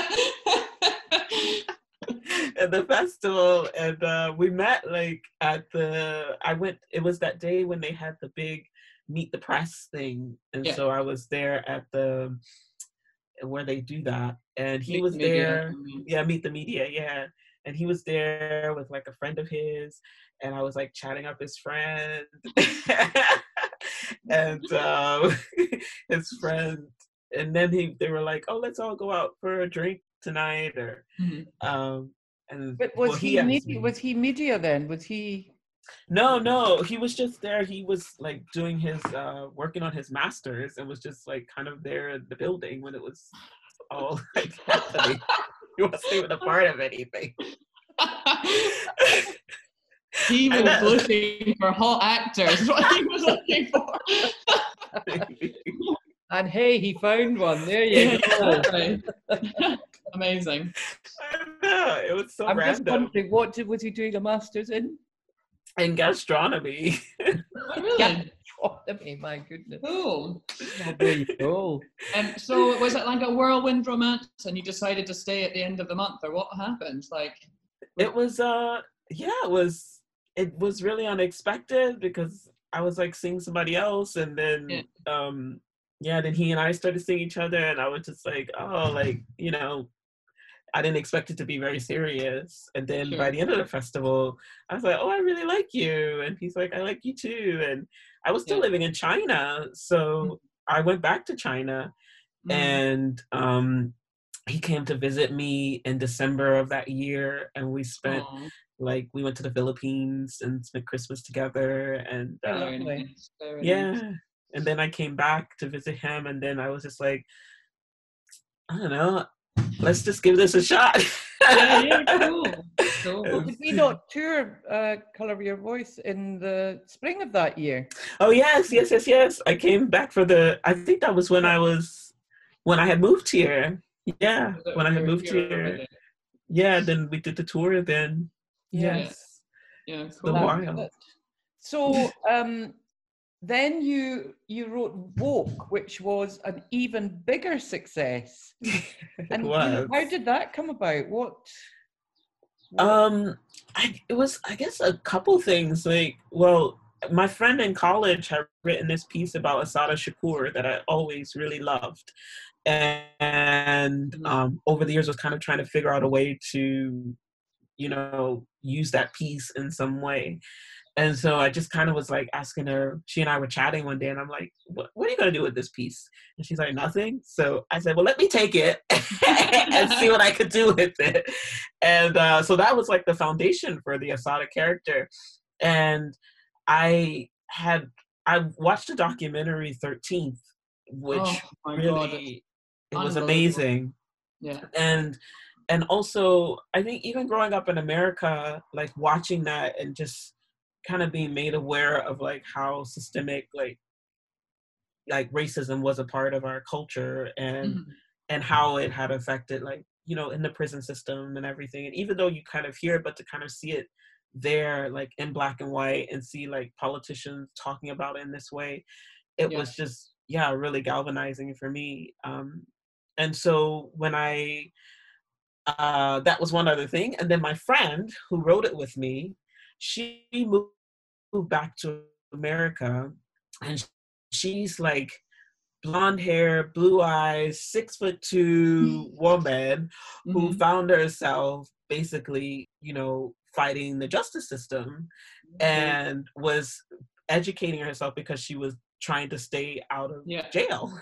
At the festival and uh, we met like at the I went it was that day when they had the big meet the press thing and yeah. so I was there at the where they do that and he meet was the there yeah meet the media yeah and he was there with like a friend of his and i was like chatting up his friend and um, his friend and then he they were like oh let's all go out for a drink tonight or mm-hmm. um and but was well, he, he media, was he media then was he no no he was just there he was like doing his uh working on his masters and was just like kind of there in the building when it was all like happening he wasn't even a part of anything. he was looking for hot actors. What he was looking for. and hey, he found one. There you go. I'm Amazing. I know, it was so I'm just random. wondering, what did, was he doing a master's in? In gastronomy. Oh, really? Gastronomy, my goodness. Cool. Oh, there you go. Um, so was it like a whirlwind romance and you decided to stay at the end of the month or what happened? Like, it was uh yeah it was it was really unexpected because i was like seeing somebody else and then Yeah. um yeah then he and i started seeing each other and i was just like oh like you know i didn't expect it to be very serious. And then by the end of the festival i was like oh i really like you. And he's like i like you too. And i was still Yeah. living in china so i went back to china mm, and um he came to visit me in december of that year and we spent aw, like we went to the Philippines and spent Christmas together and uh, nice, yeah nice. and then I came back to visit him and then I was just like I don't know let's just give this a shot Yeah, yeah, cool. Cool. Well, did we not tour uh, Colour of Your Voice in the spring of that year? oh yes yes yes yes I came back for the I think that was when I was when I had moved here yeah Was when I had moved here here yeah then we did the tour then Yeah. yes Yeah, the cool. That was wild. So um, then you you wrote walk which was an even bigger success. it And was how did that come about? What? what- Um, I it was I guess a couple things. Like, well, my friend in college had written this piece about Assata Shakur that I always really loved, and Mhm. um, over the years was kind of trying to figure out a way to, you know, use that piece in some way. And so I just kind of was like asking her. She and I were chatting one day, and I'm like, "What, what are you gonna do with this piece?" And she's like, "Nothing." So I said, "Well, let me take it and see what I could do with it." And uh, so that was like the foundation for the Assata character. And I had I watched a documentary, Thirteenth, which oh my god. really it was amazing Yeah. and and also i think even growing up in america like watching that and just kind of being made aware of like how systemic like like racism was a part of our culture and Mhm. and how it had affected like you know in the prison system and everything and even though you kind of hear it but to kind of see it there like in black and white and see like politicians talking about it in this way it Yeah. was just yeah really galvanizing for me um and so when i uh that was one other thing and then my friend who wrote it with me she moved, back to america and she's like blonde hair blue eyes six foot two woman who Mhm. found herself basically you know fighting the justice system and was educating herself because she was trying to stay out of Yeah. jail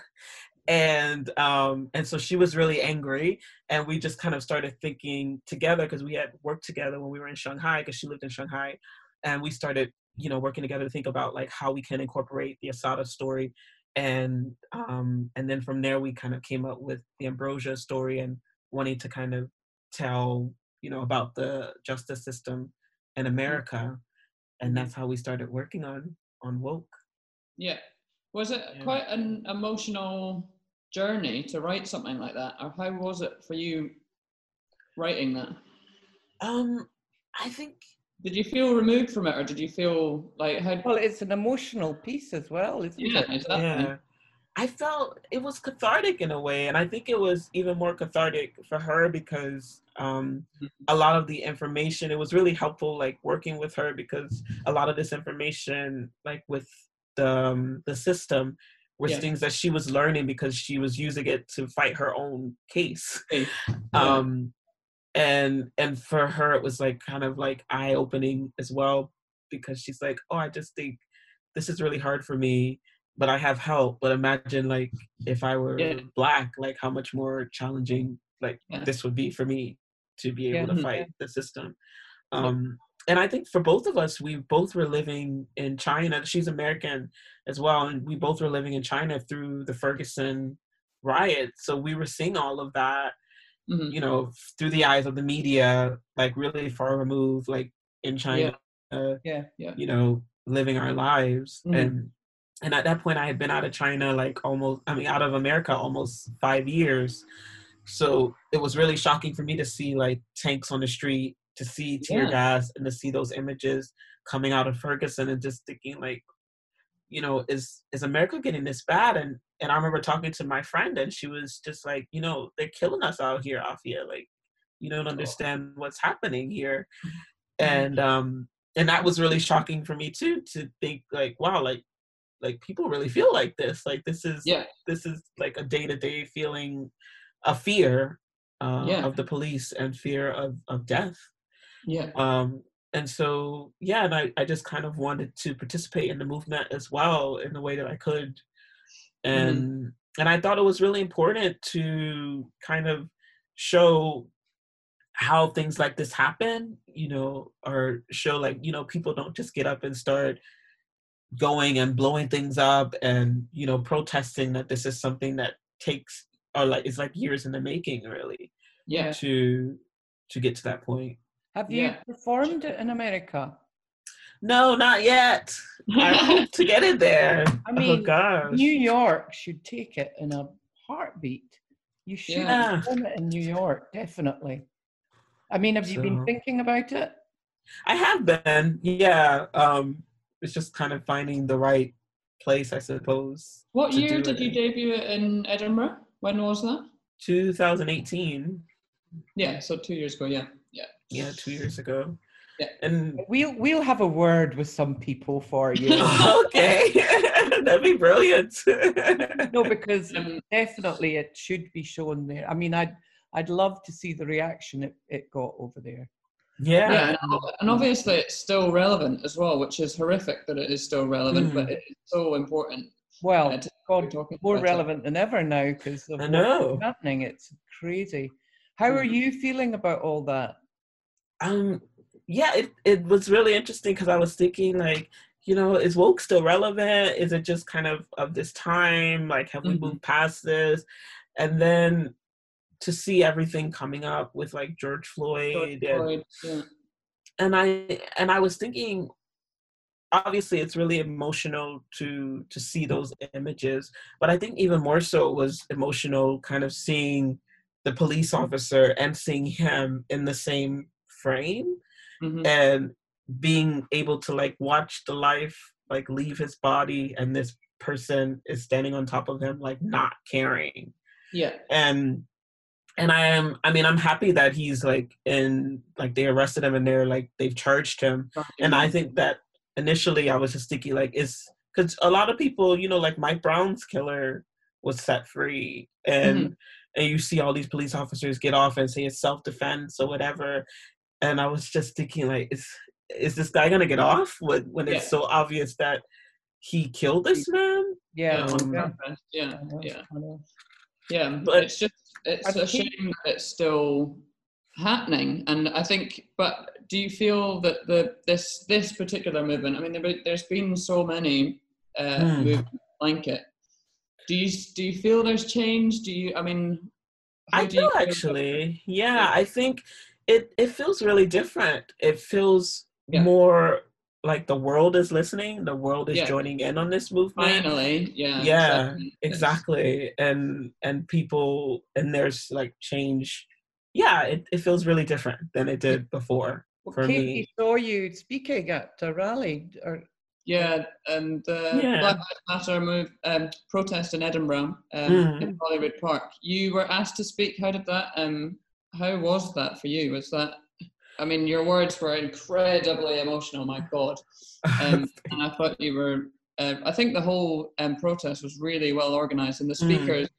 and um and so she was really angry and we just kind of started thinking together because we had worked together when we were in shanghai because she lived in shanghai and we started you know working together to think about like how we can incorporate the assata story and um and then from there we kind of came up with the ambrosia story and wanting to kind of tell you know about the justice system in america and that's how we started working on on woke Yeah. Was it Yeah. quite an emotional journey to write something like that? Or how was it for you writing that? um i think Did you feel removed from it or did you feel like how Well, it's an emotional piece as well, isn't Yeah, it? exactly. yeah i felt it was cathartic in a way and i think it was even more cathartic for her because um a lot of the information it was really helpful like working with her because a lot of this information like with the um, the system were Yeah. things that she was learning because she was using it to fight her own case Yeah. um and and for her it was like kind of like eye opening as well because she's like oh i just think this is really hard for me but i have help but imagine like if i were Yeah. black like how much more challenging like this would be for me to be able to Mhm. fight the system um and i think for both of us we both were living in china she's american as well and we both were living in china through the ferguson riot so we were seeing all of that Mhm. you know through the eyes of the media like really far removed like in china uh, Yeah. Yeah. you know living our lives Mhm. and and at that point i had been out of china like almost i mean out of america almost five years so it was really shocking for me to see like tanks on the street, to see tear Yeah. gas, and to see those images coming out of Ferguson, and just thinking like, you know, is is America getting this bad? And and I remember talking to my friend, and she was just like, you know, they're killing us out here, Apphia. Like, you don't understand what's happening here, and um, and that was really shocking for me too to think like, wow, like like people really feel like this like this is Yeah. this is like a day-to-day feeling a fear uh, Yeah. of the police and fear of, of death Yeah. um and so yeah and I, I just kind of wanted to participate in the movement as well in the way that i could and and i thought it was really important to kind of show how things like this happen you know or show like you know people don't just get up and start going and blowing things up and you know protesting that this is something that takes or like it's like years in the making really Yeah. to to get to that point Have you Yeah. performed it in America? no not yet i hope to get it there I oh mean, gosh New York should take it in a heartbeat. You should Yeah. perform it in New York, definitely. I mean, have you been thinking about it? i have been yeah um it's just kind of finding the right place i suppose What year did it you in. debut it in Edinburgh? When was that? 2018 Yeah, so two years ago. Yeah. Yeah. yeah two years ago Yeah. and We'll we'll have a word with some people for you. okay that'd be brilliant no, because Um, definitely it should be shown there. I mean, I'd I'd love to see the reaction it, it got over there. yeah, Yeah, and, and obviously it's still relevant as well, which is horrific that it is still relevant, Mm. but it's so important. Well, uh, God, talking more about it. relevant than ever now because of I what's know. happening. It's crazy. How are Mm. you feeling about all that? Um yeah it, it was really interesting because i was thinking like you know is woke still relevant is it just kind of of this time like have we Mhm. moved past this and then to see everything coming up with like george floyd, George and, Floyd, yeah. and i and i was thinking obviously it's really emotional to to see those images but i think even more so it was emotional kind of seeing the police officer and seeing him in the same frame Mhm. and being able to like watch the life like leave his body and this person is standing on top of him like not caring. Yeah. and and i am i mean i'm happy that he's like in like they arrested him and they're like they've charged him. And i think that initially i was just thinking like is because a lot of people you know like mike brown's killer was set free and and you see all these police officers get off and say it's self-defense or whatever and i was just thinking like is is this guy gonna get off when when Yeah. it's so obvious that he killed this man Yeah, Um, yeah, yeah, yeah, yeah. But- But it's just it's a think- shame that it's still happening, and I think. But do you feel that the this this particular movement? I mean, there, there's been so many uh, Hmm. movements like it. Do you do you feel there's change? Do you? I mean, how I do do feel actually. Yeah, I think it it feels really different. It feels Yeah. more like the world is listening. The world is Yeah. joining in on this movement. Finally, yeah, Yeah, exactly. It's- Exactly. And and people and there's like change. Yeah, it, it feels really different than it did before. Well, For Katy me. saw you speaking at a rally. Or, Yeah, and uh, Yeah. Black Lives Matter move um, protest in Edinburgh um, Mhm. in Holyrood Park. You were asked to speak. How did that? Um, how was that for you? Was that? I mean, your words were incredibly emotional. My God, um, and I thought you were. Uh, I think the whole um, protest was really well organized, and the Mm. speakers.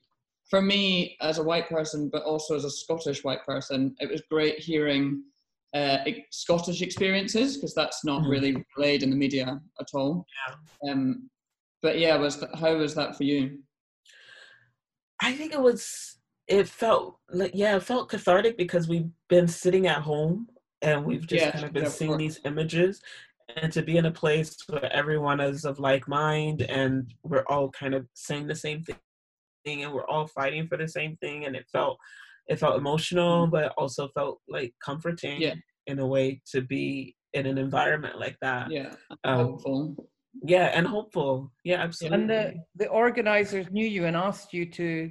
For me, as a white person, but also as a Scottish white person, it was great hearing uh, Scottish experiences because that's not Mhm. really relayed in the media at all. Yeah. Um, but yeah, was that, how was that for you? I think it was it felt like yeah, it felt cathartic because we've been sitting at home and we've just Yeah, kind of been yeah, seeing course. these images and to be in a place where everyone is of like mind and we're all kind of saying the same thing and we're all fighting for the same thing and it felt it felt emotional but it also felt like comforting Mm-hmm. Yeah. in a way to be in an environment like that Yeah, um, hopeful. yeah and hopeful yeah absolutely and the, the organizers knew you and asked you to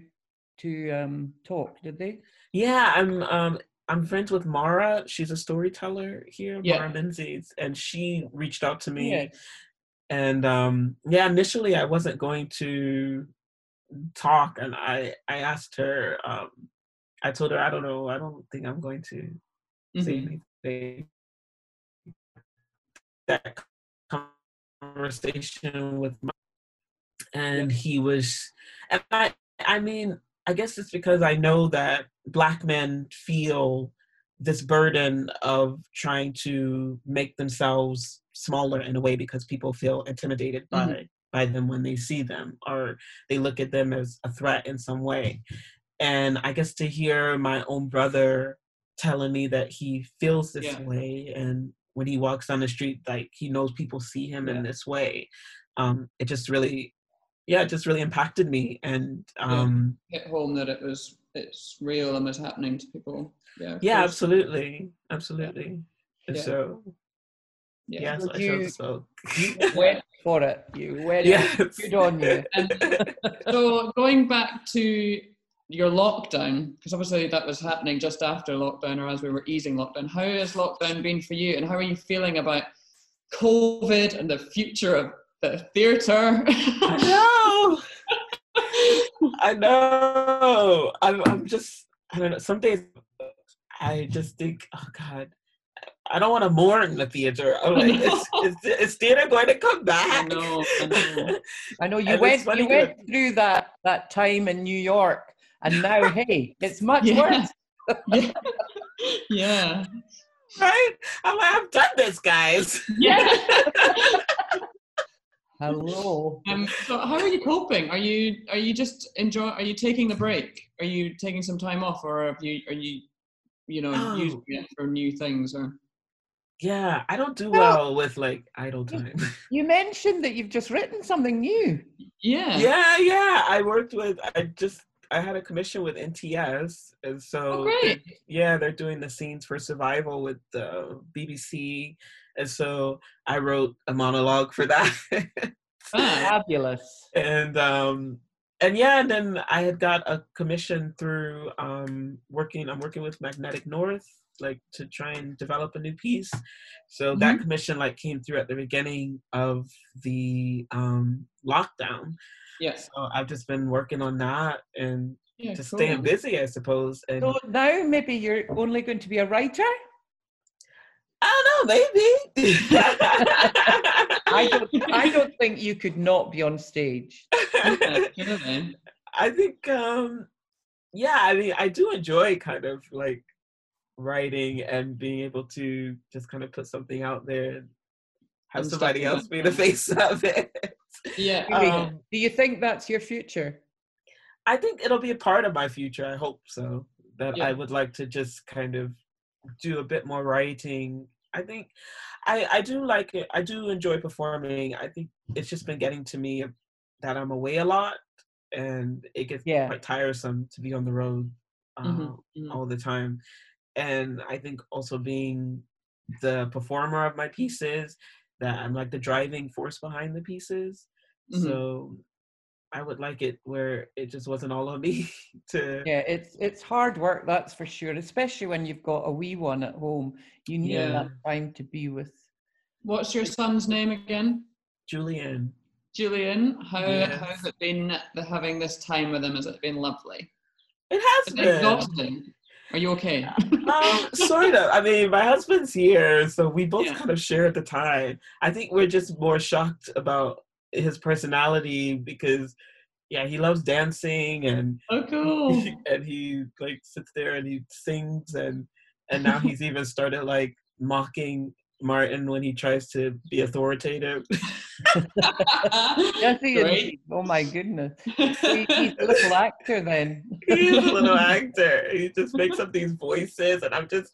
to um, talk, did they? Yeah, I'm um I'm friends with Mara. She's a storyteller here, Yeah. Mara Menzies, and she reached out to me. Yeah. And um yeah, initially I wasn't going to talk and I I asked her um I told her I don't know, I don't think I'm going to say Mhm. anything. That conversation with my, and he was and I I mean I guess it's because I know that black men feel this burden of trying to make themselves smaller in a way because people feel intimidated by Mhm. by them when they see them or they look at them as a threat in some way. And I guess to hear my own brother telling me that he feels this Yeah. way and when he walks down the street like he knows people see him Yeah. in this way um it just really yeah it just really impacted me and um Hit home that it was it's real and was happening to people. Yeah. yeah course. absolutely absolutely and Yeah. so Yeah. yeah, so Would I you- chose so Went for it. You went. yes Good on you. And so going back to your lockdown, because obviously that was happening just after lockdown or as we were easing lockdown. How has lockdown been for you, and how are you feeling about COVID and the future of the theatre? I know I know. I'm, I'm just, I don't know. Some days I just think, oh God, I don't want to mourn the theater. I'm like, is, is, is theater going to come I back? know, I know. I know you And went. You went through that that time in New York, and now, hey, it's much Yeah. worse. yeah. yeah. Right? I'm like, I've done this, guys. Yeah. Hello. Um, so how are you coping? Are you are you just enjoy? Are you taking the break? Are you taking some time off, or have you are you you know Oh. using it for new things? Or Yeah, I don't do Well- well with like idle time. You mentioned that you've just written something new. yeah, yeah, yeah. I worked with, I just, I had a commission with NTS. And so, Oh, great. yeah, they're doing the scenes for survival with the BBC. And so I wrote a monologue for that. Fabulous. and um and yeah and then i had got a commission through um working i'm working with magnetic north like to try and develop a new piece so that commission like came through at the beginning of the um lockdown yes. so i've just been working on that and Yeah, just cool. staying busy i suppose and So now maybe you're only going to be a writer. I don't know maybe I don't. I don't think you could not be on stage. I think, um, yeah, I mean, I do enjoy kind of like writing and being able to just kind of put something out there and have And somebody else be the face of it. Yeah. Um, Do you think that's your future? I think it'll be a part of my future. I hope so. That Yeah. I would like to just kind of do a bit more writing. I think I I do like it. I do enjoy performing. I think it's just been getting to me that I'm away a lot, and it gets Yeah. quite tiresome to be on the road uh, Mhm, mhm. all the time. And I think also being the performer of my pieces, that I'm like the driving force behind the pieces. Mhm. So I would like it where it just wasn't all on me to Yeah, it's it's hard work, that's for sure. Especially when you've got a wee one at home, you need Yeah. that time to be with. What's your son's name again? Julian. Julian. How Yes. how has it been the, having this time with him? Has it been lovely? It has Is it been. exhausting? Are you okay? um, sort of. I mean, my husband's here, so we both Yeah. kind of share the time. I think we're just more shocked about his personality because, yeah, he loves dancing and Oh, cool. and he like sits there and he sings and and now he's even started like mocking Martin when he tries to be authoritative. Does he Great. indeed? Oh my goodness. He- he's a little actor then. He's a little actor. He just makes up these voices, and I'm just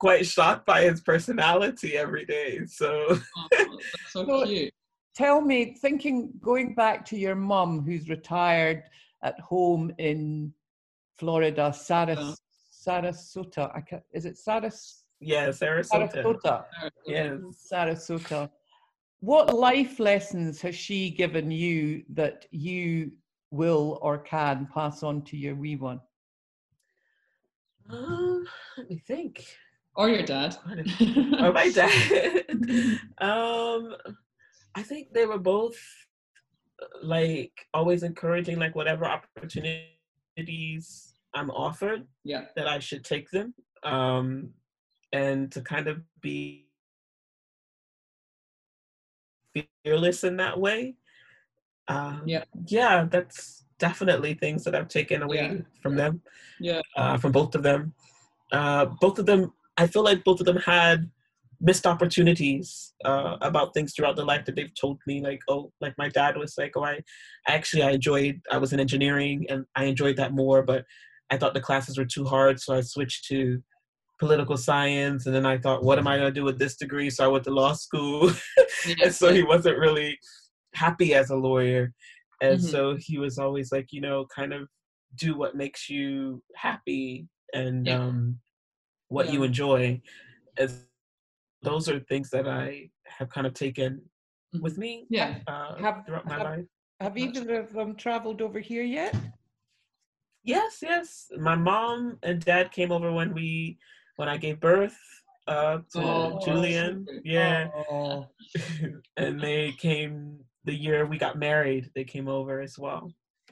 quite shocked by his personality every day. So Oh, that's so So- cute. Tell me, thinking, going back to your mum who's retired at home in Florida, Saras, Sarasota. I ca is it Saras, yeah, Sarasota. Sarasota? Yes. Sarasota. What life lessons has she given you that you will or can pass on to your wee one? Um, let me think. Or your dad. or my dad. um, I think they were both like always encouraging like whatever opportunities I'm offered Yeah. that I should take them. Um, and to kind of be fearless in that way. Um, Yeah. Yeah, that's definitely things that I've taken away Yeah. from them. Yeah. Uh, from both of them. Uh, both of them, I feel like both of them had missed opportunities uh, about things throughout their life that they've told me like oh like my dad was like oh i actually i enjoyed i was in engineering and i enjoyed that more but i thought the classes were too hard so i switched to political science and then i thought what am i going to do with this degree? So i went to law school. And so he wasn't really happy as a lawyer. And Mhm. so he was always like you know kind of do what makes you happy and Yeah. um what you enjoy. As those are things that i have kind of taken with me Yeah. uh, Have- throughout my have- life. Have either of them traveled over here yet? yes yes. My mom and dad came over when we when i gave birth uh to Oh, julian. yeah. Oh, and they came the year we got married they came over as well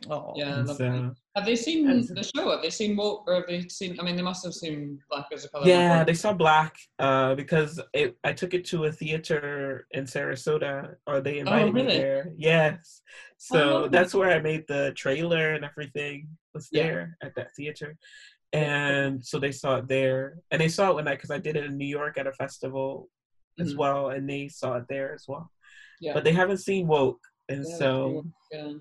oh. Yeah. And lovely. so- Have they seen and- the show? Have they seen Woke or have they seen? I mean, they must have seen Black as a Color. yeah before. they saw black uh because it, i took it to a theater in sarasota or they invited me Oh, really? there yes so lovely. that's where i made the trailer and everything was Yeah. there at that theater and so they saw it there and they saw it when i because i did it in new york at a festival as Mhm. well and they saw it there as well Yeah. but they haven't seen woke and Yeah, so yeah.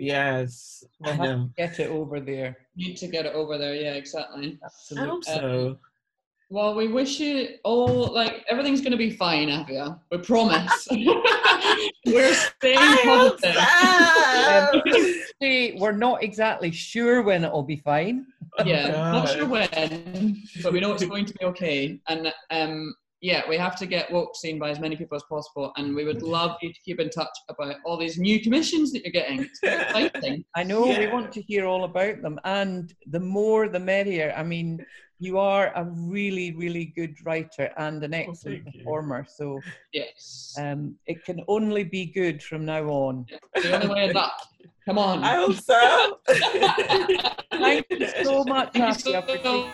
Yes We'll i have know to get it over there. Need to get it over there. Yeah, exactly. i Absolutely. hope so Well, we wish you all like everything's going to be fine, Apphia. We promise. We're staying positive. so. Say we're not exactly sure when it'll be fine. Oh, yeah, not sure when, but we know it's going to be okay. And um, yeah, we have to get woke seen by as many people as possible. And we would love you to keep in touch about all these new commissions that you're getting. It's very exciting. I know we want to hear all about them, and the more the merrier. I mean, you are a really, really good writer and an excellent thank you. performer, so Yes. um, it can only be good from now on. the only way is up. Come on. I hope so. Thank you so much, Thank you Nadia, for so